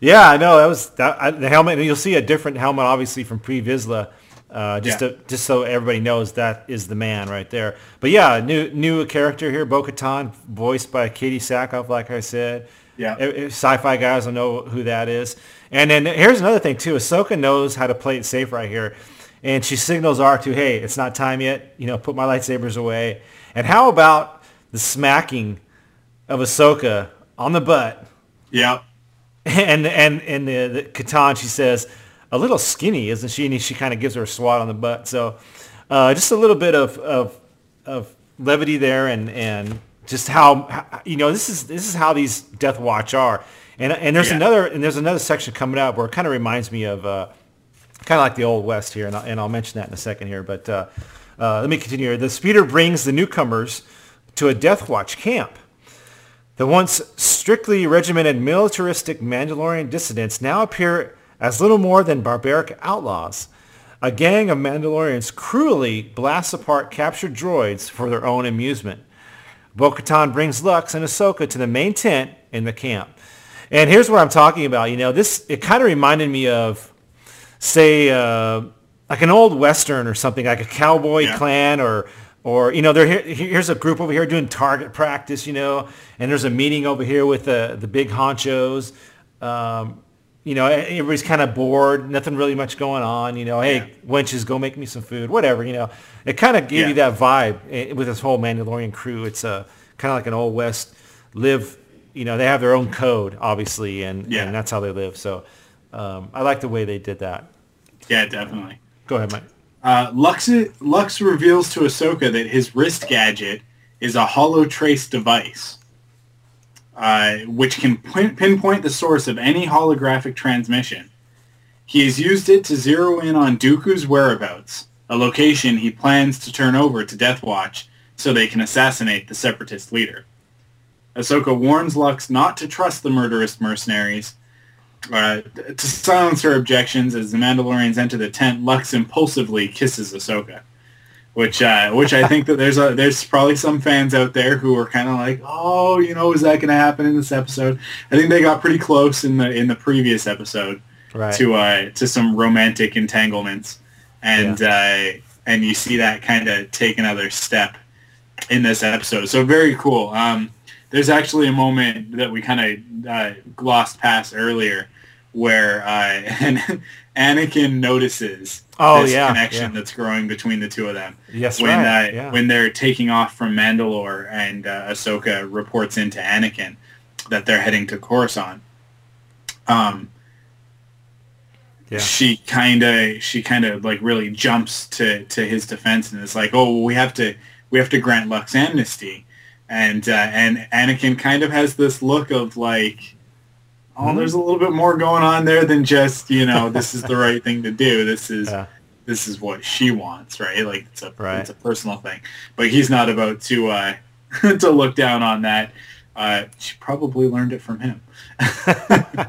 Yeah, I know that was that, I, the helmet, and you'll see a different helmet, obviously from Pre Vizsla, uh, just Yeah. to, just so everybody knows that is the man right there. But yeah, new new character here, Bo-Katan, voiced by Katee Sackhoff, like I said. Yeah. Sci-fi guys will know who that is. And then here's another thing too. Ahsoka knows how to play it safe right here, and she signals R2, "Hey, it's not time yet. You know, put my lightsabers away." And how about the smacking of Ahsoka on the butt? Yeah. And and and the, the Katan, she says, a little skinny, isn't she? And she kind of gives her a swat on the butt. So uh, just a little bit of, of of levity there, and and just how, how you know this is this is how these Death Watch are. And and there's Yeah. another and there's another section coming up where it kind of reminds me of uh, kind of like the old west here, and I'll, and I'll mention that in a second here. But uh, uh, let me continue. here. The speeder brings the newcomers to a Death Watch camp. The once strictly regimented militaristic Mandalorian dissidents now appear as little more than barbaric outlaws. A gang of Mandalorians cruelly blasts apart captured droids for their own amusement. Bo-Katan brings Lux and Ahsoka to the main tent in the camp. And here's what I'm talking about. You know, this it kind of reminded me of, say, uh, like an old western or something, like a cowboy Yeah. clan or or you know, there here, here's a group over here doing target practice, you know, and there's a meeting over here with the the big honchos. Um, you know, everybody's kind of bored, nothing really much going on. You know, hey, wenches, go make me some food, whatever. You know, it kind of gave you that vibe eh, with this whole Mandalorian crew. It's a kind of like an old west live. You know, they have their own code, obviously, and, Yeah. and that's how they live. So, Um, I like the way they did that. Yeah, definitely. Go ahead, Mike. Uh, Lux Lux reveals to Ahsoka that his wrist gadget is a holotrace device, uh, which can pin- pinpoint the source of any holographic transmission. He has used it to zero in on Dooku's whereabouts, a location he plans to turn over to Death Watch so they can assassinate the Separatist leader. Ahsoka warns Lux not to trust the murderous mercenaries. Uh, to silence her objections, as the Mandalorians enter the tent, Lux impulsively kisses Ahsoka, which uh, which I think that there's a there's probably some fans out there who are kind of like, oh, you know, is that going to happen in this episode? I think they got pretty close in the in the previous episode Right. to uh, to some romantic entanglements, and uh, and you see that kind of take another step in this episode. So very cool. Um, there's actually a moment that we kind of uh, glossed past earlier where uh, Anakin notices Oh, this yeah, connection yeah. that's growing between the two of them. Yes, when right, uh, yeah. when they're taking off from Mandalore and uh, Ahsoka reports into Anakin that they're heading to Coruscant. Um, Yeah. she kind of she kind of like really jumps to to his defense and is like, oh, we have to we have to grant Lux amnesty, and uh, and Anakin kind of has this look of like, oh, Mhm. there's a little bit more going on there than just you know this is the right thing to do. This is this is what she wants, right? Like it's a Right. it's a personal thing, but he's not about to uh, to look down on that. Uh, she probably learned it from him.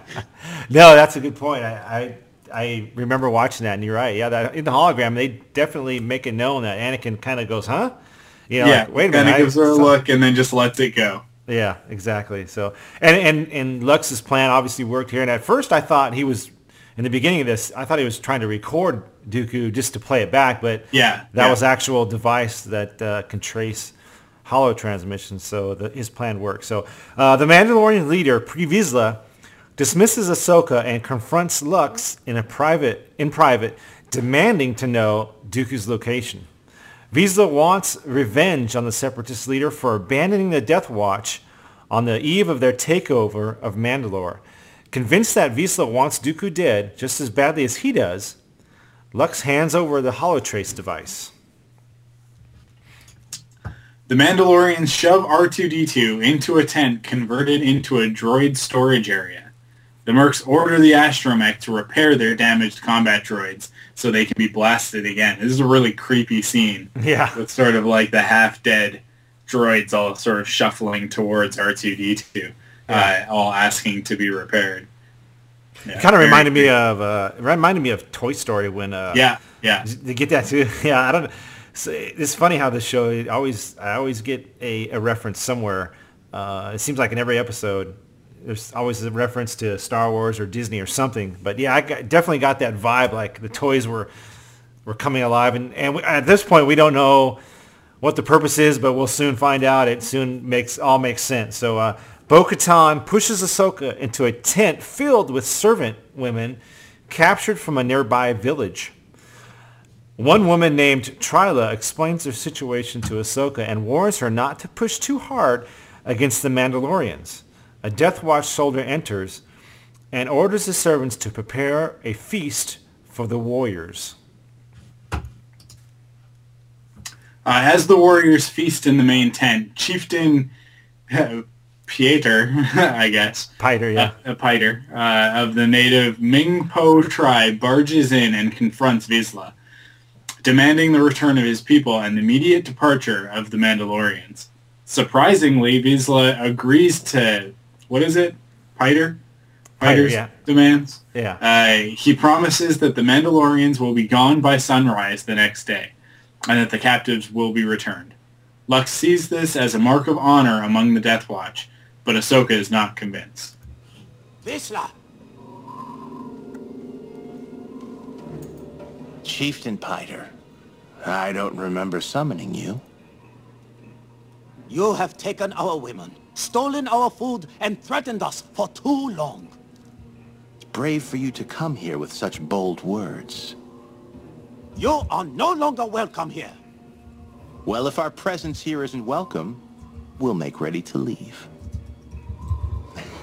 No, that's a good point. I, I I remember watching that, and you're right. Yeah, that, in the hologram, they definitely make it known that Anakin kind of goes, "Huh?" You know, yeah, like, wait a kind minute. of I- gives her a look and then just lets it go. Yeah, exactly. So, and and and Lux's plan obviously worked here. And at first, I thought he was in the beginning of this. I thought he was trying to record Dooku just to play it back, but Yeah, that yeah. was actual device that uh, can trace hollow transmissions. So the, his plan worked. So uh, the Mandalorian leader Pre Vizsla dismisses Ahsoka and confronts Lux in a private in private, demanding to know Dooku's location. Vizsla wants revenge on the Separatist leader for abandoning the Death Watch on the eve of their takeover of Mandalore. Convinced that Vizsla wants Dooku dead just as badly as he does, Lux hands over the holotrace device. The Mandalorians shove R2-D2 into a tent converted into a droid storage area. The Mercs order the astromech to repair their damaged combat droids so they can be blasted again. This is a really creepy scene. Yeah. With sort of like the half-dead droids all sort of shuffling towards R2-D2, uh, all asking to be repaired. Yeah, It kind of reminded me of uh, it reminded me of Toy Story when uh, Yeah, yeah. They get that too. Yeah, I don't. So it's funny how this show. Always I always get a, a reference somewhere. Uh, it seems like in every episode, there's always a reference to Star Wars or Disney or something. But yeah, I got, definitely got that vibe. Like the toys were were coming alive, and and we, at this point we don't know what the purpose is, but we'll soon find out. It soon makes all makes sense. So uh, Bo-Katan pushes Ahsoka into a tent filled with servant women captured from a nearby village. One woman named Trilla explains her situation to Ahsoka and warns her not to push too hard against the Mandalorians. A Death Watch soldier enters and orders the servants to prepare a feast for the warriors. Uh, as the warriors feast in the main tent, Chieftain uh, Pieter, I guess, Piter, yeah. uh, uh, Piter, uh, of the native Ming Po tribe barges in and confronts Vizsla, demanding the return of his people and the immediate departure of the Mandalorians. Surprisingly, Vizsla agrees to, what is it? Piter? Piter, Piter's yeah. demands? Yeah. Uh, he promises that the Mandalorians will be gone by sunrise the next day, and that the captives will be returned. Lux sees this as a mark of honor among the Death Watch, but Ahsoka is not convinced. Vizsla! Chieftain Piter, I don't remember summoning you. You have taken our women, stolen our food, and threatened us for too long. It's brave for you to come here with such bold words. You are no longer welcome here. Well, if our presence here isn't welcome, we'll make ready to leave.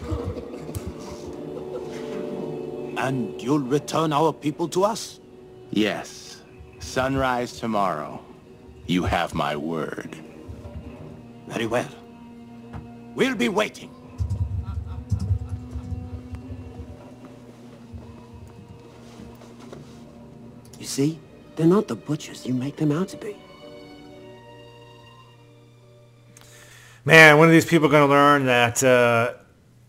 And you'll return our people to us? Yes. Sunrise tomorrow. You have my word. Very well. We'll be waiting. You see? They're not the butchers you make them out to be. Man, when are these people going to learn that uh,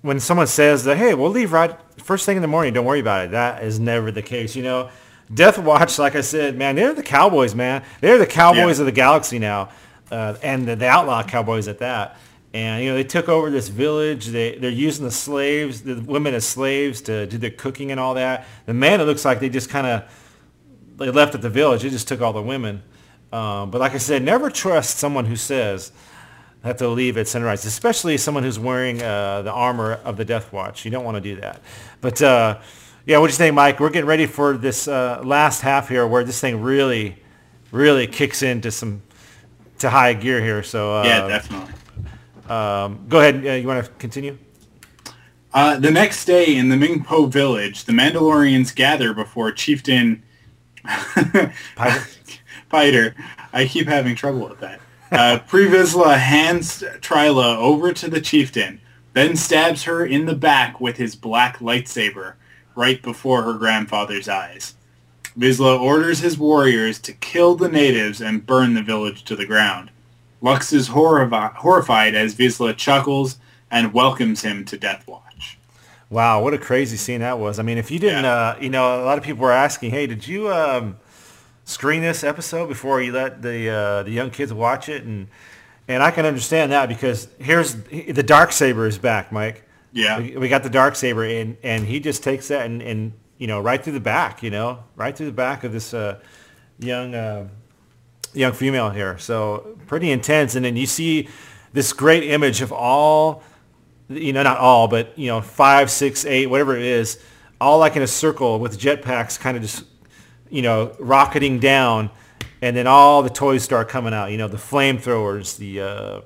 when someone says that, hey, we'll leave right first thing in the morning, don't worry about it. That is never the case. You know, Death Watch, like I said, man, they're the cowboys, man. They're the cowboys yeah. of the galaxy now, uh, and the, the, outlaw cowboys at that. And you know, they took over this village. They they're using the slaves, the women as slaves to do the cooking and all that. The man, it looks like they just kind of they left at the village. They just took all the women. Um, but like I said, never trust someone who says that they'll leave at sunrise, especially someone who's wearing uh, the armor of the Death Watch. You don't want to do that. But uh, yeah, what do you think, Mike? We're getting ready for this uh, last half here, where this thing really, really kicks into some to high gear here. So uh, yeah, definitely. Um, go ahead. Uh, you want to continue? Uh, the next day in the Ming Po village, the Mandalorians gather before Chieftain Piter. I keep having trouble with that. Uh, Pre Vizsla hands Trilla over to the chieftain, then stabs her in the back with his black lightsaber right before her grandfather's eyes. Vizsla orders his warriors to kill the natives and burn the village to the ground. Lux is horrifi- horrified as Vizsla chuckles and welcomes him to Death Watch. Wow, what a crazy scene that was. I mean, if you didn't, yeah. uh, you know, a lot of people were asking, hey, did you um, screen this episode before you let the uh, the young kids watch it? And and I can understand that because here's the dark saber is back, Mike. Yeah, we, we got the dark saber, and and he just takes that and, and you know right through the back, you know, right through the back of this uh, young uh, young female here. So pretty intense, and then you see this great image of all, you know, not all, but you know, five, six, eight, whatever it is, all like in a circle with jetpacks, kind of just you know, rocketing down, and then all the toys start coming out. You know, the flamethrowers, the uh,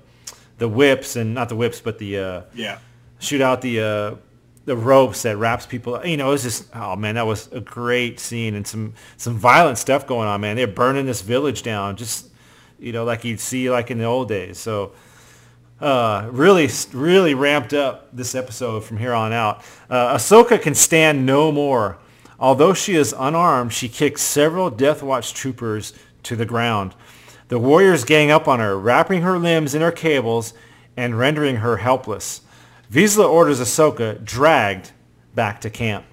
the whips, and not the whips, but the uh, yeah, shoot out the uh, the ropes that wraps people. You know, it was just oh man, that was a great scene and some some violent stuff going on. Man, they're burning this village down, just you know, like you'd see like in the old days. So. Uh, really, really ramped up this episode from here on out. Uh, Ahsoka can stand no more Although she is unarmed, she kicks several Death Watch troopers to the ground. The warriors gang up on her, wrapping her limbs in her cables and rendering her helpless. Vizsla orders Ahsoka dragged back to camp.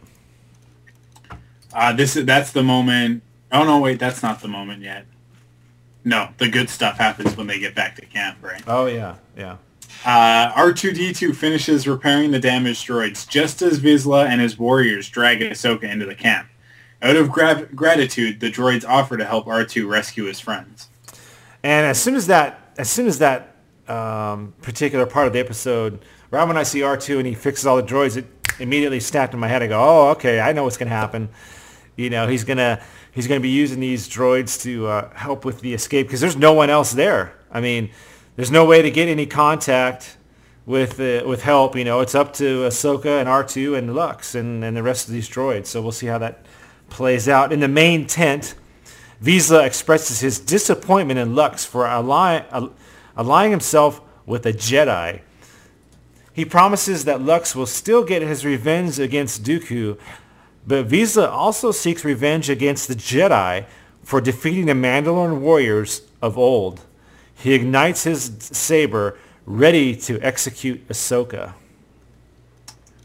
Uh, this is that's the moment. Oh no, wait, that's not the moment yet. No, the good stuff happens when they get back to camp, right? Oh yeah, yeah. Uh, R2-D2 finishes repairing the damaged droids just as Vizsla and his warriors drag Ahsoka into the camp. Out of gra- gratitude, the droids offer to help R2 rescue his friends. And as soon as that, as soon as that um, particular part of the episode, right when I see R2 and he fixes all the droids, it immediately snapped in my head. I go, oh, okay, I know what's going to happen. You know, he's gonna he's gonna be using these droids to uh, help with the escape because there's no one else there. I mean, there's no way to get any contact with uh, with help. You know, it's up to Ahsoka and R2 and Lux and, and the rest of these droids. So we'll see how that plays out. In the main tent, Vizsla expresses his disappointment in Lux for allying, allying himself with a Jedi. He promises that Lux will still get his revenge against Dooku, but Vizsla also seeks revenge against the Jedi for defeating the Mandalorian warriors of old. He ignites his saber, ready to execute Ahsoka.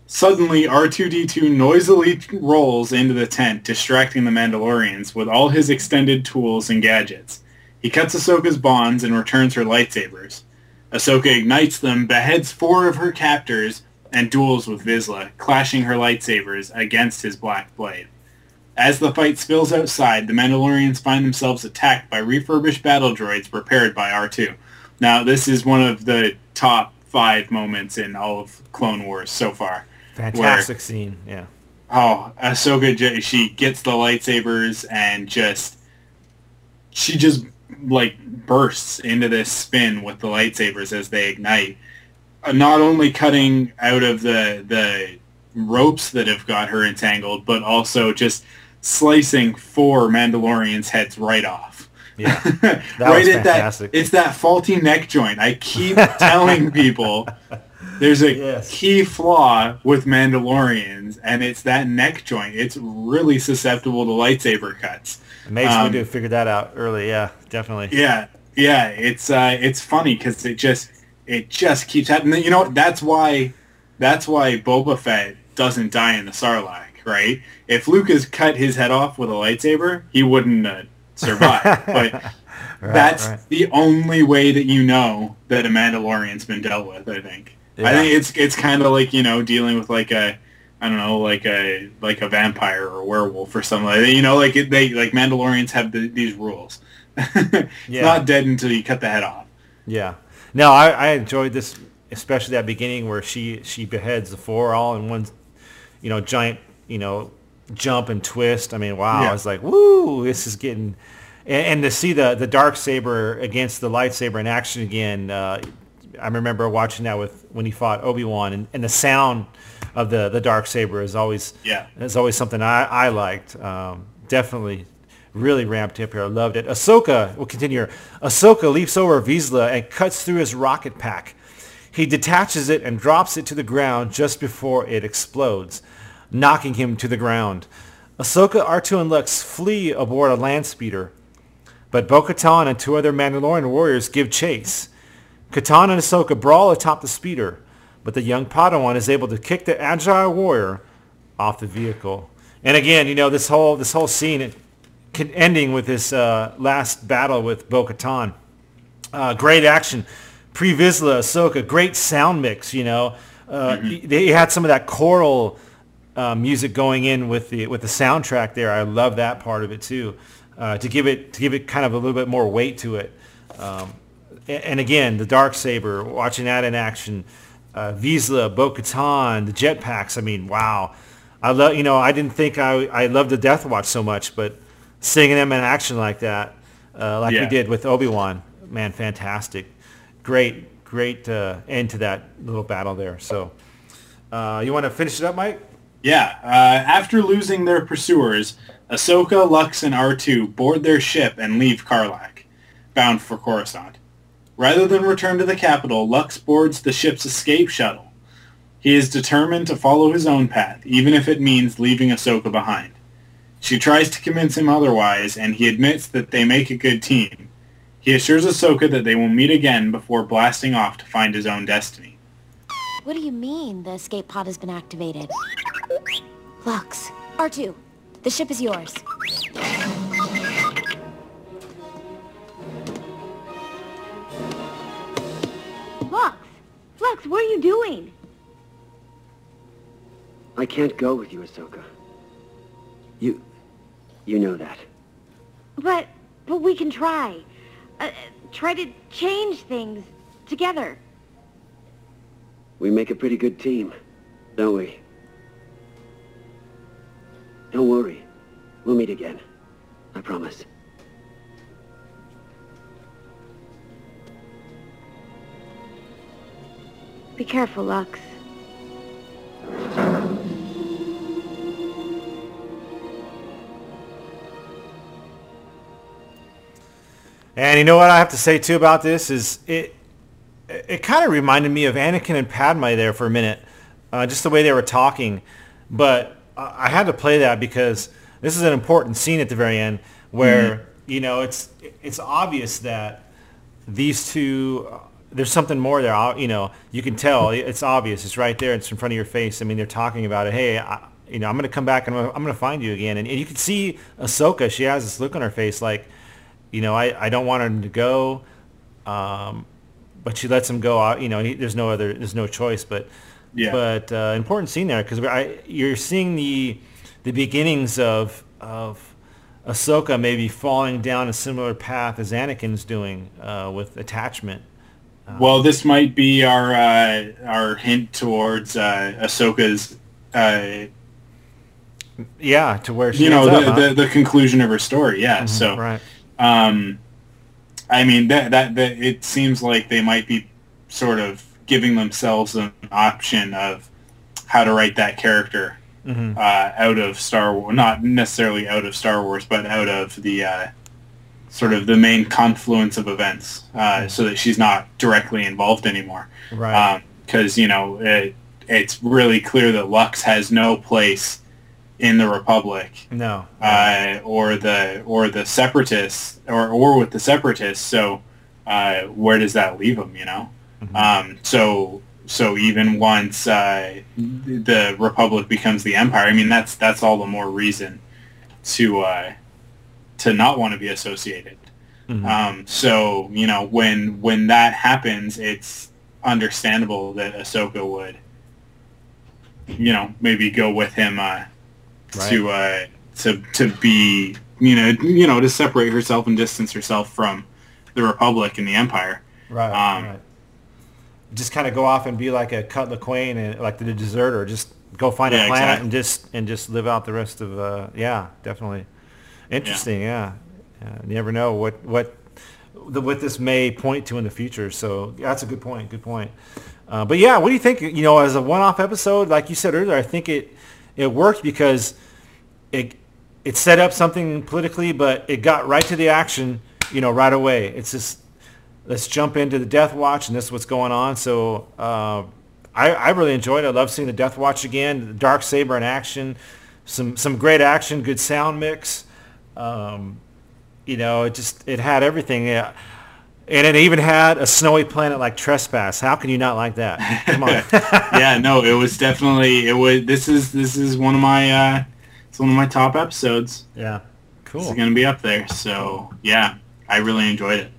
Suddenly, R2-D2 noisily rolls into the tent, distracting the Mandalorians with all his extended tools and gadgets. He cuts Ahsoka's bonds and returns her lightsabers. Ahsoka ignites them, beheads four of her captors, and duels with Vizsla, clashing her lightsabers against his black blade. As the fight spills outside, the Mandalorians find themselves attacked by refurbished battle droids prepared by R2. Now, this is one of the top five moments in all of Clone Wars so far. Fantastic where, scene, yeah. Oh, Ahsoka, she gets the lightsabers and just, she just like bursts into this spin with the lightsabers as they ignite. Uh, not only cutting out of the the ropes that have got her entangled, but also just slicing four Mandalorians' heads right off. Yeah, right at fantastic. that. It's that faulty neck joint. I keep telling people there's a Yes. key flaw with Mandalorians, and it's that neck joint. It's really susceptible to lightsaber cuts. Amazing Um, we did figure that out early. Yeah, definitely. Yeah, yeah. It's uh, it's funny because it just it just keeps happening. You know? That's why that's why Boba Fett doesn't die in the Sarlacc, right? If Lucas cut his head off with a lightsaber, he wouldn't uh, survive. but that's right. the only way that you know that a Mandalorian's been dealt with. I think. I think it's it's kind of like you know dealing with like a I don't know like a like a vampire or a werewolf or something like that. You know, like it, they like Mandalorians have the, these rules. it's Yeah. not dead until you cut the head off. Yeah. No, I, I enjoyed this, especially that beginning where she she beheads the four all in one, you know, giant, you know, jump and twist. I mean, wow! Yeah. I was like, woo! This is getting, and, and to see the the dark saber against the lightsaber in action again. Uh, I remember watching that with when he fought Obi Wan, and, and the sound of the the dark saber is always Yeah. is always something I I liked. Um, definitely. Really ramped up here. I loved it. Ahsoka, we'll continue here. Ahsoka leaps over Vizsla and cuts through his rocket pack. He detaches it and drops it to the ground just before it explodes, knocking him to the ground. Ahsoka, R2, and Lux flee aboard a land speeder, but Bo-Katan and two other Mandalorian warriors give chase. Katan and Ahsoka brawl atop the speeder, but the young Padawan is able to kick the agile warrior off the vehicle. And again, you know, this whole this whole scene ending with this uh, last battle with Bo-Katan. Uh, great action. Pre-Vizsla, Ahsoka, great sound mix, you know. Uh, They had some of that choral uh, music going in with the with the soundtrack there. I love that part of it too. Uh, to give it to give it kind of a little bit more weight to it. Um, a- and again, the dark saber, watching that in action, uh, Vizsla, Bo-Katan, the jetpacks. I mean, wow! I love you know I didn't think I I loved the Death Watch so much, but seeing them in action like that, uh, like we did with Obi Wan, man, fantastic! Great, great uh, end to that little battle there. So, uh, you want to finish it up, Mike? Yeah. Uh, after losing their pursuers, Ahsoka, Lux, and R2 board their ship and leave Carlac, bound for Coruscant. Rather than return to the capital, Lux boards the ship's escape shuttle. He is determined to follow his own path, even if it means leaving Ahsoka behind. She tries to convince him otherwise, and he admits that they make a good team. He assures Ahsoka that they will meet again before blasting off to find his own destiny. What do you mean the escape pod has been activated? Lux, R2, the ship is yours. Lux! Lux, what are you doing? I can't go with you, Ahsoka. You... you know that. But, but we can try. Uh, try to change things together. We make a pretty good team, don't we? Don't worry. We'll meet again. I promise. Be careful, Lux. And you know what I have to say too about this is it it kind of reminded me of Anakin and Padme there for a minute, uh, just the way they were talking. But I I had to play that because this is an important scene at the very end where you know it's it's obvious that these two there's something more there. You know, you can tell it's obvious. It's right there. It's in front of your face. I mean, they're talking about it. Hey, I, you know, I'm going to come back and I'm going to find you again. And, and you can see Ahsoka. She has this look on her face like, you know, I, I don't want him to go, um, but she lets him go out. You know, he, there's no other, there's no choice. But Yeah. but uh, important scene there because you're seeing the the beginnings of of Ahsoka maybe falling down a similar path as Anakin's doing uh, with attachment. Well, this might be our uh, our hint towards uh, Ahsoka's, uh, Yeah, to where she you know, the, up, huh? the the conclusion of her story. Yeah. Mhm, so, right. um, I mean that, that that it seems like they might be sort of giving themselves an option of how to write that character Mhm. uh, out of Star Wars, not necessarily out of Star Wars, but out of the uh, sort of the main confluence of events, uh, so that she's not directly involved anymore. Right. Because you know it, it's really clear that Lux has no place in the Republic No. uh, or the or the separatists or or with the separatists. So uh, where does that leave them? You know. Um, so so even once uh, the Republic becomes the Empire, I mean that's that's all the more reason to uh, to not want to be associated. Um, so you know when when that happens, it's understandable that Ahsoka would you know maybe go with him uh, to uh, to to be you know you know to separate herself and distance herself from the Republic and the Empire. Right. Um, right. Just kind of go off and be like a Cut Lawquane and like the deserter. Just go find Yeah, a planet exactly. and just and just live out the rest of. Uh, yeah, definitely. Interesting. Yeah. yeah. You never know what what the, what this may point to in the future. So yeah, that's a good point. Good point. Uh, but yeah, what do you think? You know, as a one-off episode, like you said earlier, I think it it worked because it it set up something politically, but it got right to the action. You know, right away. It's just let's jump into the Death Watch, and this is what's going on. So uh, I, I really enjoyed it. I love seeing the Death Watch again, the Dark Saber in action, some some great action, good sound mix. Um, you know, it just it had everything. Yeah. And it even had a snowy planet like Trespass. How can you not like that? Come on. yeah, no, it was definitely it was. This is this is one of my uh, it's one of my top episodes. Yeah, cool. It's gonna be up there. So yeah, I really enjoyed it.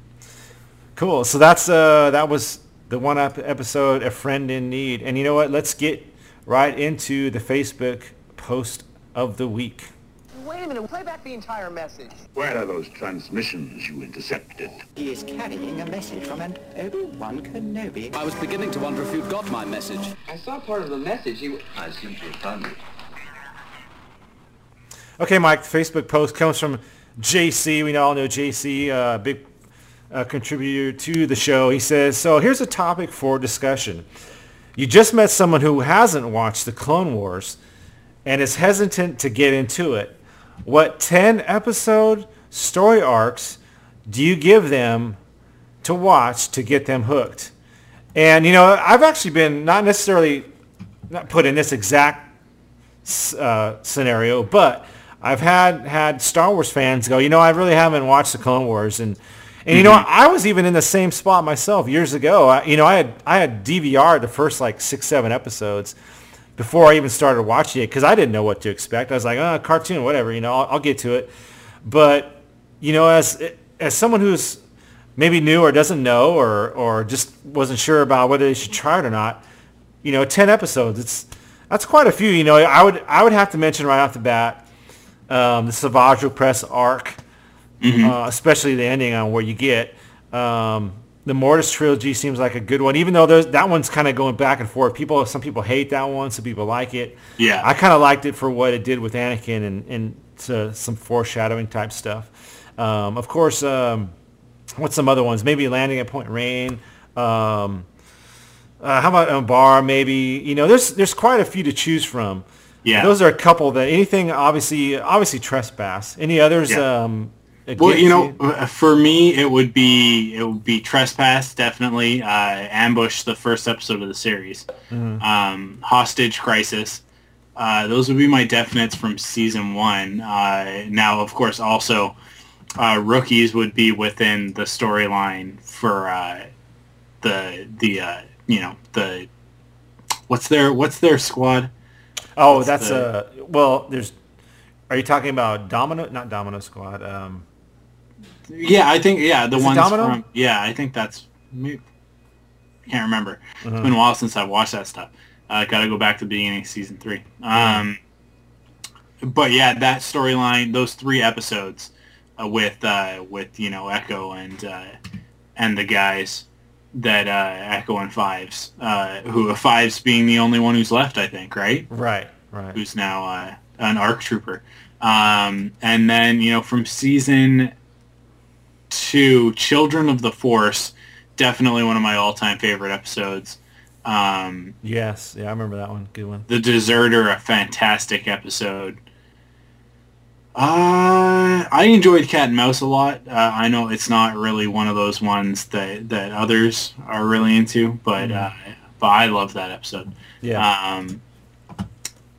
Cool. So that's uh that was the one up episode, a friend in need. And you know what? Let's get right into the Facebook post of the week. Wait a minute, play back the entire message. Where are those transmissions you intercepted? He is carrying a message from an Obi-Wan Kenobi. I was beginning to wonder if you'd got my message. I saw part of the message. You... I simply found it. Okay, Mike, the Facebook post comes from JC. We all know JC, uh, big uh, contributor to the show. He says, so here's a topic for discussion. You just met someone who hasn't watched the Clone Wars and is hesitant to get into it. What 10 episode story arcs do you give them to watch to get them hooked? And, you know, I've actually been not necessarily not put in this exact uh, scenario, but I've had had Star Wars fans go, you know, I really haven't watched the Clone Wars, and and you know, I was even in the same spot myself years ago. I, you know, I had I had DVR the first like six seven episodes before I even started watching it because I didn't know what to expect. I was like, oh, cartoon, whatever, you know, I'll, I'll get to it. But you know, as as someone who's maybe new or doesn't know or or just wasn't sure about whether they should try it or not, you know, ten episodes, it's that's quite a few. You know, I would I would have to mention right off the bat um, the Savage Opress arc, uh, especially the ending on where you get. Um, the Mortis trilogy seems like a good one, even though that one's kind of going back and forth. People, some people hate that one, some people like it. Yeah. I kind of liked it for what it did with Anakin and, and to some foreshadowing type stuff. Um, of course, um, what's some other ones? Maybe Landing at Point Rain. Um, uh, how about Umbar? Maybe you know, there's there's quite a few to choose from. Yeah. those are a couple that anything obviously obviously trespass. Any others? Yeah. Um, Well, you know, uh, for me, it would be it would be trespass definitely. Uh, ambush, the first episode of the series. Mhm. Um, hostage crisis. Uh, those would be my definites from season one. Uh, now, of course, also uh, rookies would be within the storyline for uh, the the uh, you know the what's their what's their squad? Oh, What's that's the- uh well. There's. Are you talking about Domino? Not Domino Squad. Um, Yeah, I think yeah, the Is ones from yeah, I think that's me- can't remember. Uh-huh. It's been a while since I watched that stuff. I got to go back to the beginning of season three. Um, but yeah, that storyline, those three episodes uh, with uh, with you know Echo and uh, and the guys that uh, Echo and Fives, uh, who Fives being the only one who's left, I think, right? right. Right. who's now uh, an ARC trooper. Um, and then, you know, from season two, Children of the Force, definitely one of my all-time favorite episodes. Um, yes, yeah, I remember that one. Good one. The Deserter, a fantastic episode. Uh, I enjoyed Cat and Mouse a lot. Uh, I know it's not really one of those ones that, that others are really into, but uh, but I love that episode. Yeah. Um,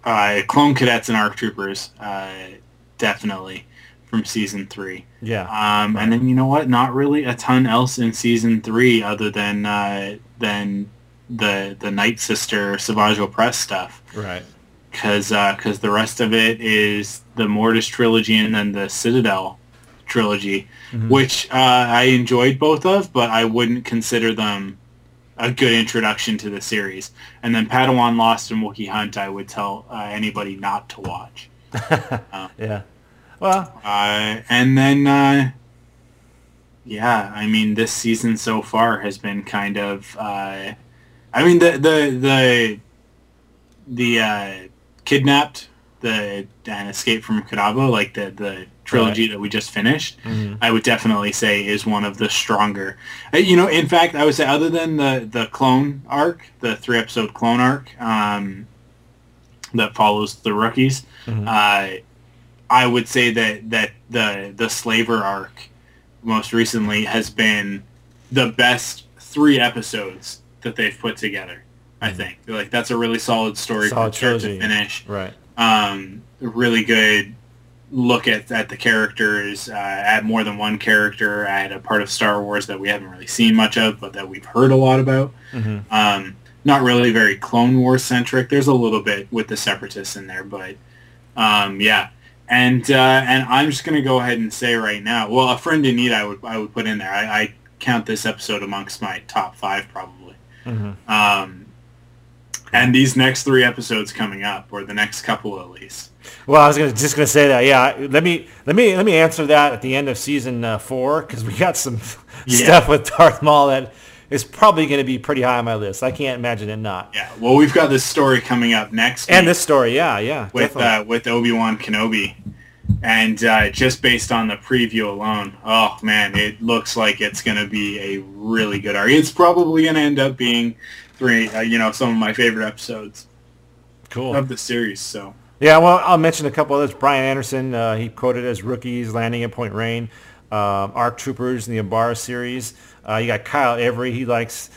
uh, Clone Cadets and Arc Troopers, uh, definitely from season three. Yeah. Um, and then you know what? Not really a ton else in season three other than uh, than the the Night Sister Savage Opress stuff. Right. Because because the rest of it is the Mortis trilogy and then the Citadel trilogy, Mhm. which uh, I enjoyed both of, but I wouldn't consider them a good introduction to the series. And then Padawan Lost and Wookiee Hunt, I would tell uh, anybody not to watch. Yeah. Well, Uh, and then, uh, yeah, I mean, this season so far has been kind of, uh, I mean, the the the the uh, kidnapped, the and escape from Kadavo, like the the trilogy that we just finished. Mhm. I would definitely say is one of the stronger. Uh, You know, in fact, I would say other than the the clone arc, the three episode clone arc um, that follows the rookies, Mhm. uh, I would say that that the the slaver arc most recently has been the best three episodes that they've put together. I think like that's a really solid story Mm-hmm. Solid from start to finish. Right. Um, really good look at, at the characters, uh, at more than one character, at a part of Star Wars that we haven't really seen much of, but that we've heard a lot about. Mhm. Um, not really very Clone Wars centric. There's a little bit with the Separatists in there, but um, yeah. And uh, and I'm just gonna go ahead and say right now, well, a friend in need I would I would put in there. I, I count this episode amongst my top five probably. Mhm. Um, and these next three episodes coming up, or the next couple at least. Well, I was gonna, just going to say that. Yeah, let me let me let me answer that at the end of season uh, four because we got some Yeah. stuff with Darth Maul that is probably going to be pretty high on my list. I can't imagine it not. Yeah. Well, we've got this story coming up next And this story, yeah, yeah, with uh, with Obi Wan Kenobi, and uh, just based on the preview alone, oh man, it looks like it's going to be a really good arc. It's probably going to end up being three, uh, you know, some of my favorite episodes cool of the series. So. Yeah, well, I'll mention a couple others. Brian Anderson, uh, he quoted as rookies landing at Point Rain, um, Arc Troopers in the Umbara series. Uh, you got Kyle Avery. He likes.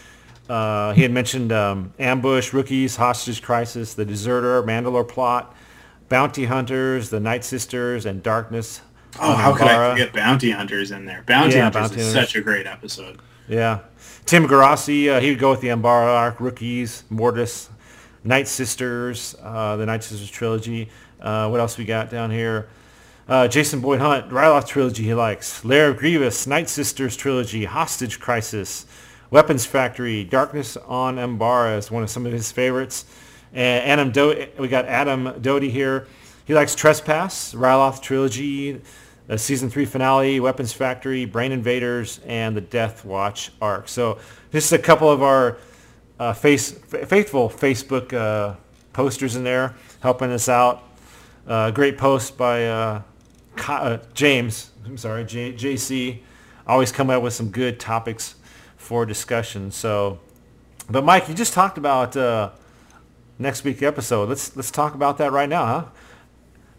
Uh, he had mentioned um, Ambush, Rookies, Hostage Crisis, The Deserter, Mandalore Plot, Bounty Hunters, The Night Sisters, and Darkness. Oh, how could I forget Bounty Hunters in there? Bounty Yeah, Hunters Bounty is Hunters. such a great episode. Yeah. Tim Garassi, uh, he would go with the Umbara arc, Rookies, Mortis, Night Sisters, uh, the Night Sisters trilogy. Uh, what else we got down here? Uh, Jason Boyd Hunt, Ryloth trilogy he likes. Lair of Grievous, Night Sisters trilogy, Hostage Crisis, Weapons Factory, Darkness on Umbara is one of some of his favorites. And Adam Do- we got Adam Doty here. He likes Trespass, Ryloth trilogy, the season three finale, Weapons Factory, Brain Invaders, and the Death Watch arc. So just a couple of our uh, face f- faithful Facebook uh, posters in there helping us out. Uh, great post by uh, James. I'm sorry, J- JC. Always come up with some good topics for discussion. So, but Mike, you just talked about uh, next week episode. Let's let's talk about that right now, huh?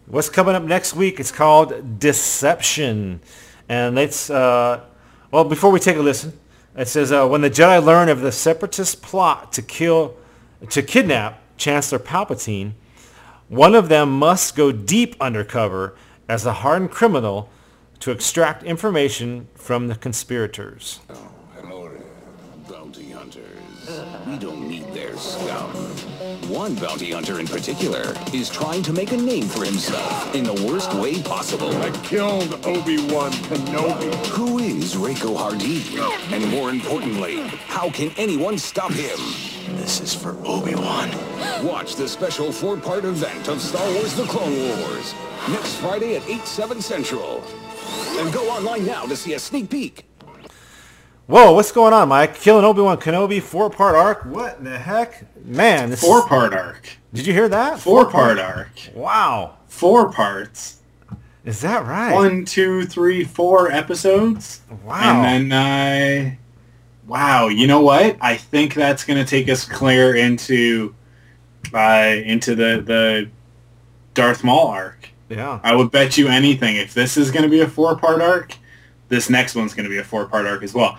What's coming up next week? It's called Deception, and it's uh, well. Before we take a listen, it says uh, when the Jedi learn of the Separatist plot to kill, to kidnap Chancellor Palpatine, one of them must go deep undercover as a hardened criminal to extract information from the conspirators. Hello there, bounty hunters. We don't need their scum. One bounty hunter in particular is trying to make a name for himself in the worst way possible. I killed Obi-Wan Kenobi. Who is Rako Hardeen? And more importantly, how can anyone stop him? This is for Obi-Wan. Watch the special four-part event of Star Wars The Clone Wars next Friday at 8, 7 Central. And go online now to see a sneak peek. Whoa, what's going on, Mike? Killing Obi-Wan Kenobi, four-part arc? What in the heck? Man, this Four-part arc. Did you hear that? Four-part arc. Wow. Four parts. Is that right? One, two, three, four episodes. Wow. And then uh, wow, you know what? I think that's going to take us clear into uh, into the the Darth Maul arc. Yeah. I would bet you anything if this is going to be a four part arc, this next one's going to be a four part arc as well.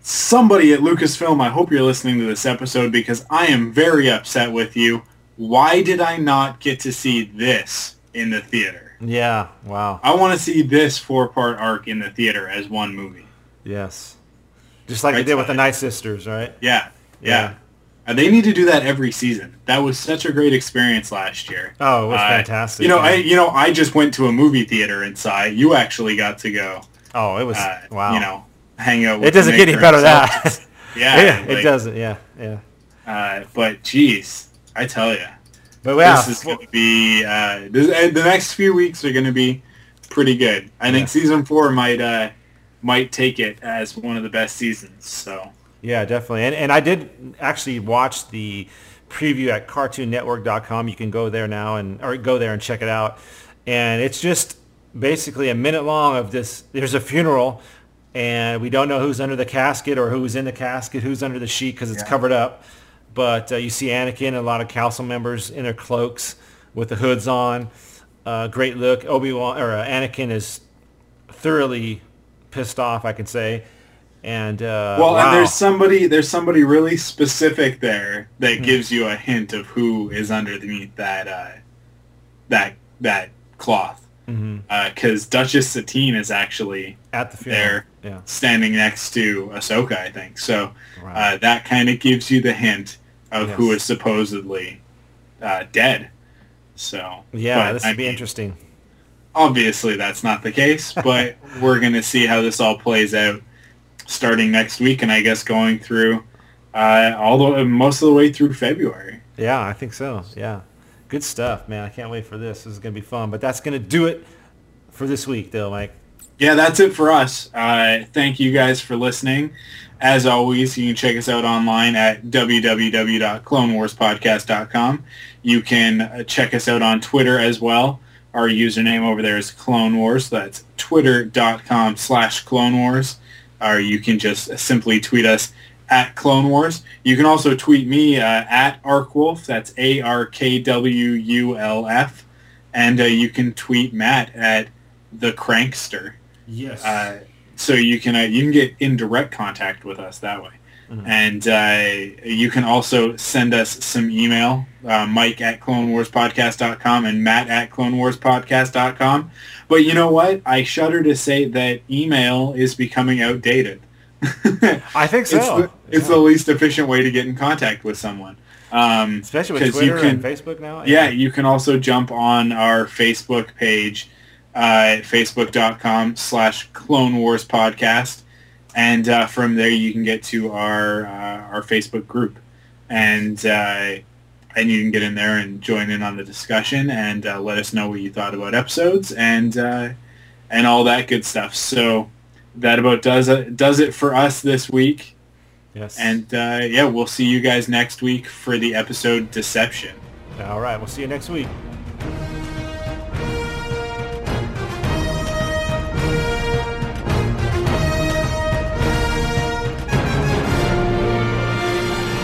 Somebody at Lucasfilm, I hope you're listening to this episode because I am very upset with you. Why did I not get to see this in the theater? Yeah. Wow. I want to see this four part arc in the theater as one movie. Yes. Just like Right they did with the. Night Sisters, right? Yeah, Yeah. yeah. Uh, they need to do that every season. That was such a great experience last year. Oh, it was Uh, fantastic. You know, yeah. I you know I just went to a movie theater inside. You actually got to go. Oh, it was uh, wow. You know, hang out. With it doesn't get any better than that. yeah, yeah, it doesn't. Yeah, yeah. Uh, but geez, I tell you, But yeah, this is going to be uh, this, the next few weeks are going to be pretty good. I think season four might uh, might take it as one of the best seasons. So Yeah, definitely. And and I did actually watch the preview at cartoonnetwork.com. You can go there now and or go there and check it out. And it's just basically a minute long of this there's a funeral and we don't know who's under the casket or who's in the casket, who's under the sheet because it's Yeah. covered up. But uh, you see Anakin and a lot of council members in their cloaks with the hoods on. Uh, great look. Obi-Wan or uh, Anakin is thoroughly pissed off, I can say. And uh, well, wow. and there's somebody there's somebody really specific there that Hmm. gives you a hint of who is underneath that uh, that that cloth. Because Duchess Satine is actually at the funeral. there, Yeah. standing next to Ahsoka, I think. So uh, that kind of gives you the hint of who Yes. is supposedly uh, dead. So Yeah, but, this would be mean, interesting. Obviously, that's not the case, but we're going to see how this all plays out starting next week, and I guess going through uh, all the most of the way through February. Yeah, I think so. Yeah. Good stuff, man. I can't wait for this. This is going to be fun. But that's going to do it for this week, though, Mike. Yeah, that's it for us. Uh, thank you guys for listening. As always, you can check us out online at www.clonewarspodcast.com. You can uh, check us out on Twitter as well. Our username over there is Clone Wars. So That's twitter.com slash Clone Wars. Or you can just simply tweet us at Clone Wars. You can also tweet me uh, at Arkwulf. That's A-R-K-W-U-L-F. And uh, you can tweet Matt at The Crankster. Yes. Uh, so you can uh, you can get in direct contact with us that way, and uh, you can also send us some email, uh, Mike at CloneWarsPodcast.com and Matt at CloneWarsPodcast.com. But you know what? I shudder to say that email is becoming outdated. I think so. It's the, it's the least efficient way to get in contact with someone. Um, Especially with Twitter and Facebook now. yeah, you can also jump on our Facebook page, uh, facebook.com slash Clone Wars Podcast. And uh, from there you can get to our uh, our Facebook group. And uh, and you can get in there and join in on the discussion and uh, let us know what you thought about episodes and uh, and all that good stuff. So that about does it, does it for us this week. Yes. And uh, yeah, we'll see you guys next week for the episode Deception. All right. We'll see you next week.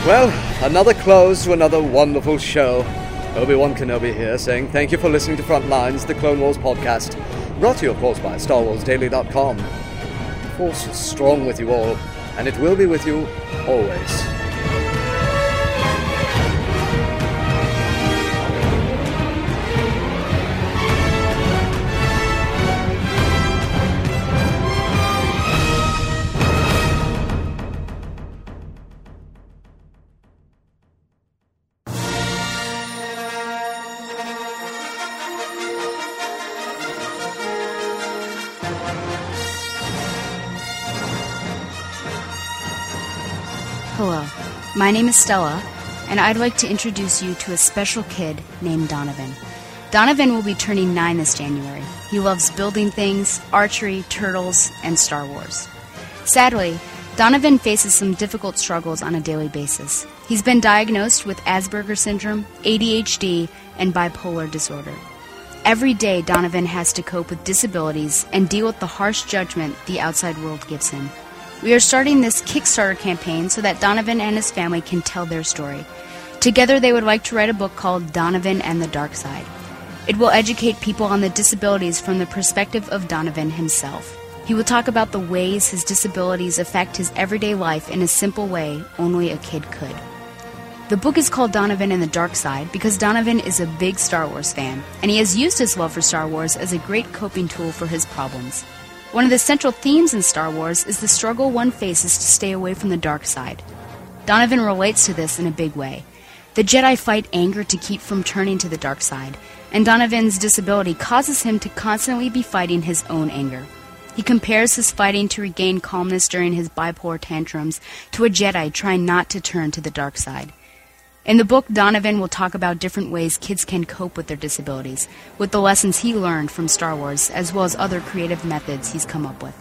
Well, another close to another wonderful show. Obi-Wan Kenobi here saying thank you for listening to Frontlines, the Clone Wars podcast, brought to you, of course, by StarWarsDaily.com. The Force is strong with you all, and it will be with you always. Hello, my name is Stella, and I'd like to introduce you to a special kid named Donovan. Donovan will be turning nine this January. He loves building things, archery, turtles, and Star Wars. Sadly, Donovan faces some difficult struggles on a daily basis. He's been diagnosed with Asperger syndrome, ADHD, and bipolar disorder. Every day, Donovan has to cope with disabilities and deal with the harsh judgment the outside world gives him. We are starting this Kickstarter campaign so that Donovan and his family can tell their story. Together, they would like to write a book called Donovan and the Dark Side. It will educate people on the disabilities from the perspective of Donovan himself. He will talk about the ways his disabilities affect his everyday life in a simple way only a kid could. The book is called Donovan and the Dark Side because Donovan is a big Star Wars fan, and he has used his love for Star Wars as a great coping tool for his problems. One of the central themes in Star Wars is the struggle one faces to stay away from the dark side. Donovan relates to this in a big way. The Jedi fight anger to keep from turning to the dark side, and Donovan's disability causes him to constantly be fighting his own anger. He compares his fighting to regain calmness during his bipolar tantrums to a Jedi trying not to turn to the dark side. In the book, Donovan will talk about different ways kids can cope with their disabilities, with the lessons he learned from Star Wars, as well as other creative methods he's come up with.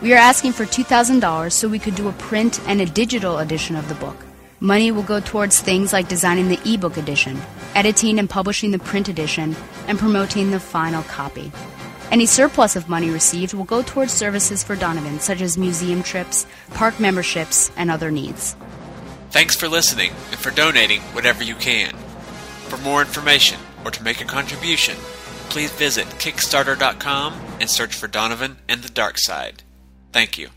We are asking for $2,000 so we could do a print and a digital edition of the book. Money will go towards things like designing the ebook edition, editing and publishing the print edition, and promoting the final copy. Any surplus of money received will go towards services for Donovan, such as museum trips, park memberships, and other needs. Thanks for listening and for donating whatever you can. For more information or to make a contribution, please visit Kickstarter.com and search for Donovan and the Dark Side. Thank you.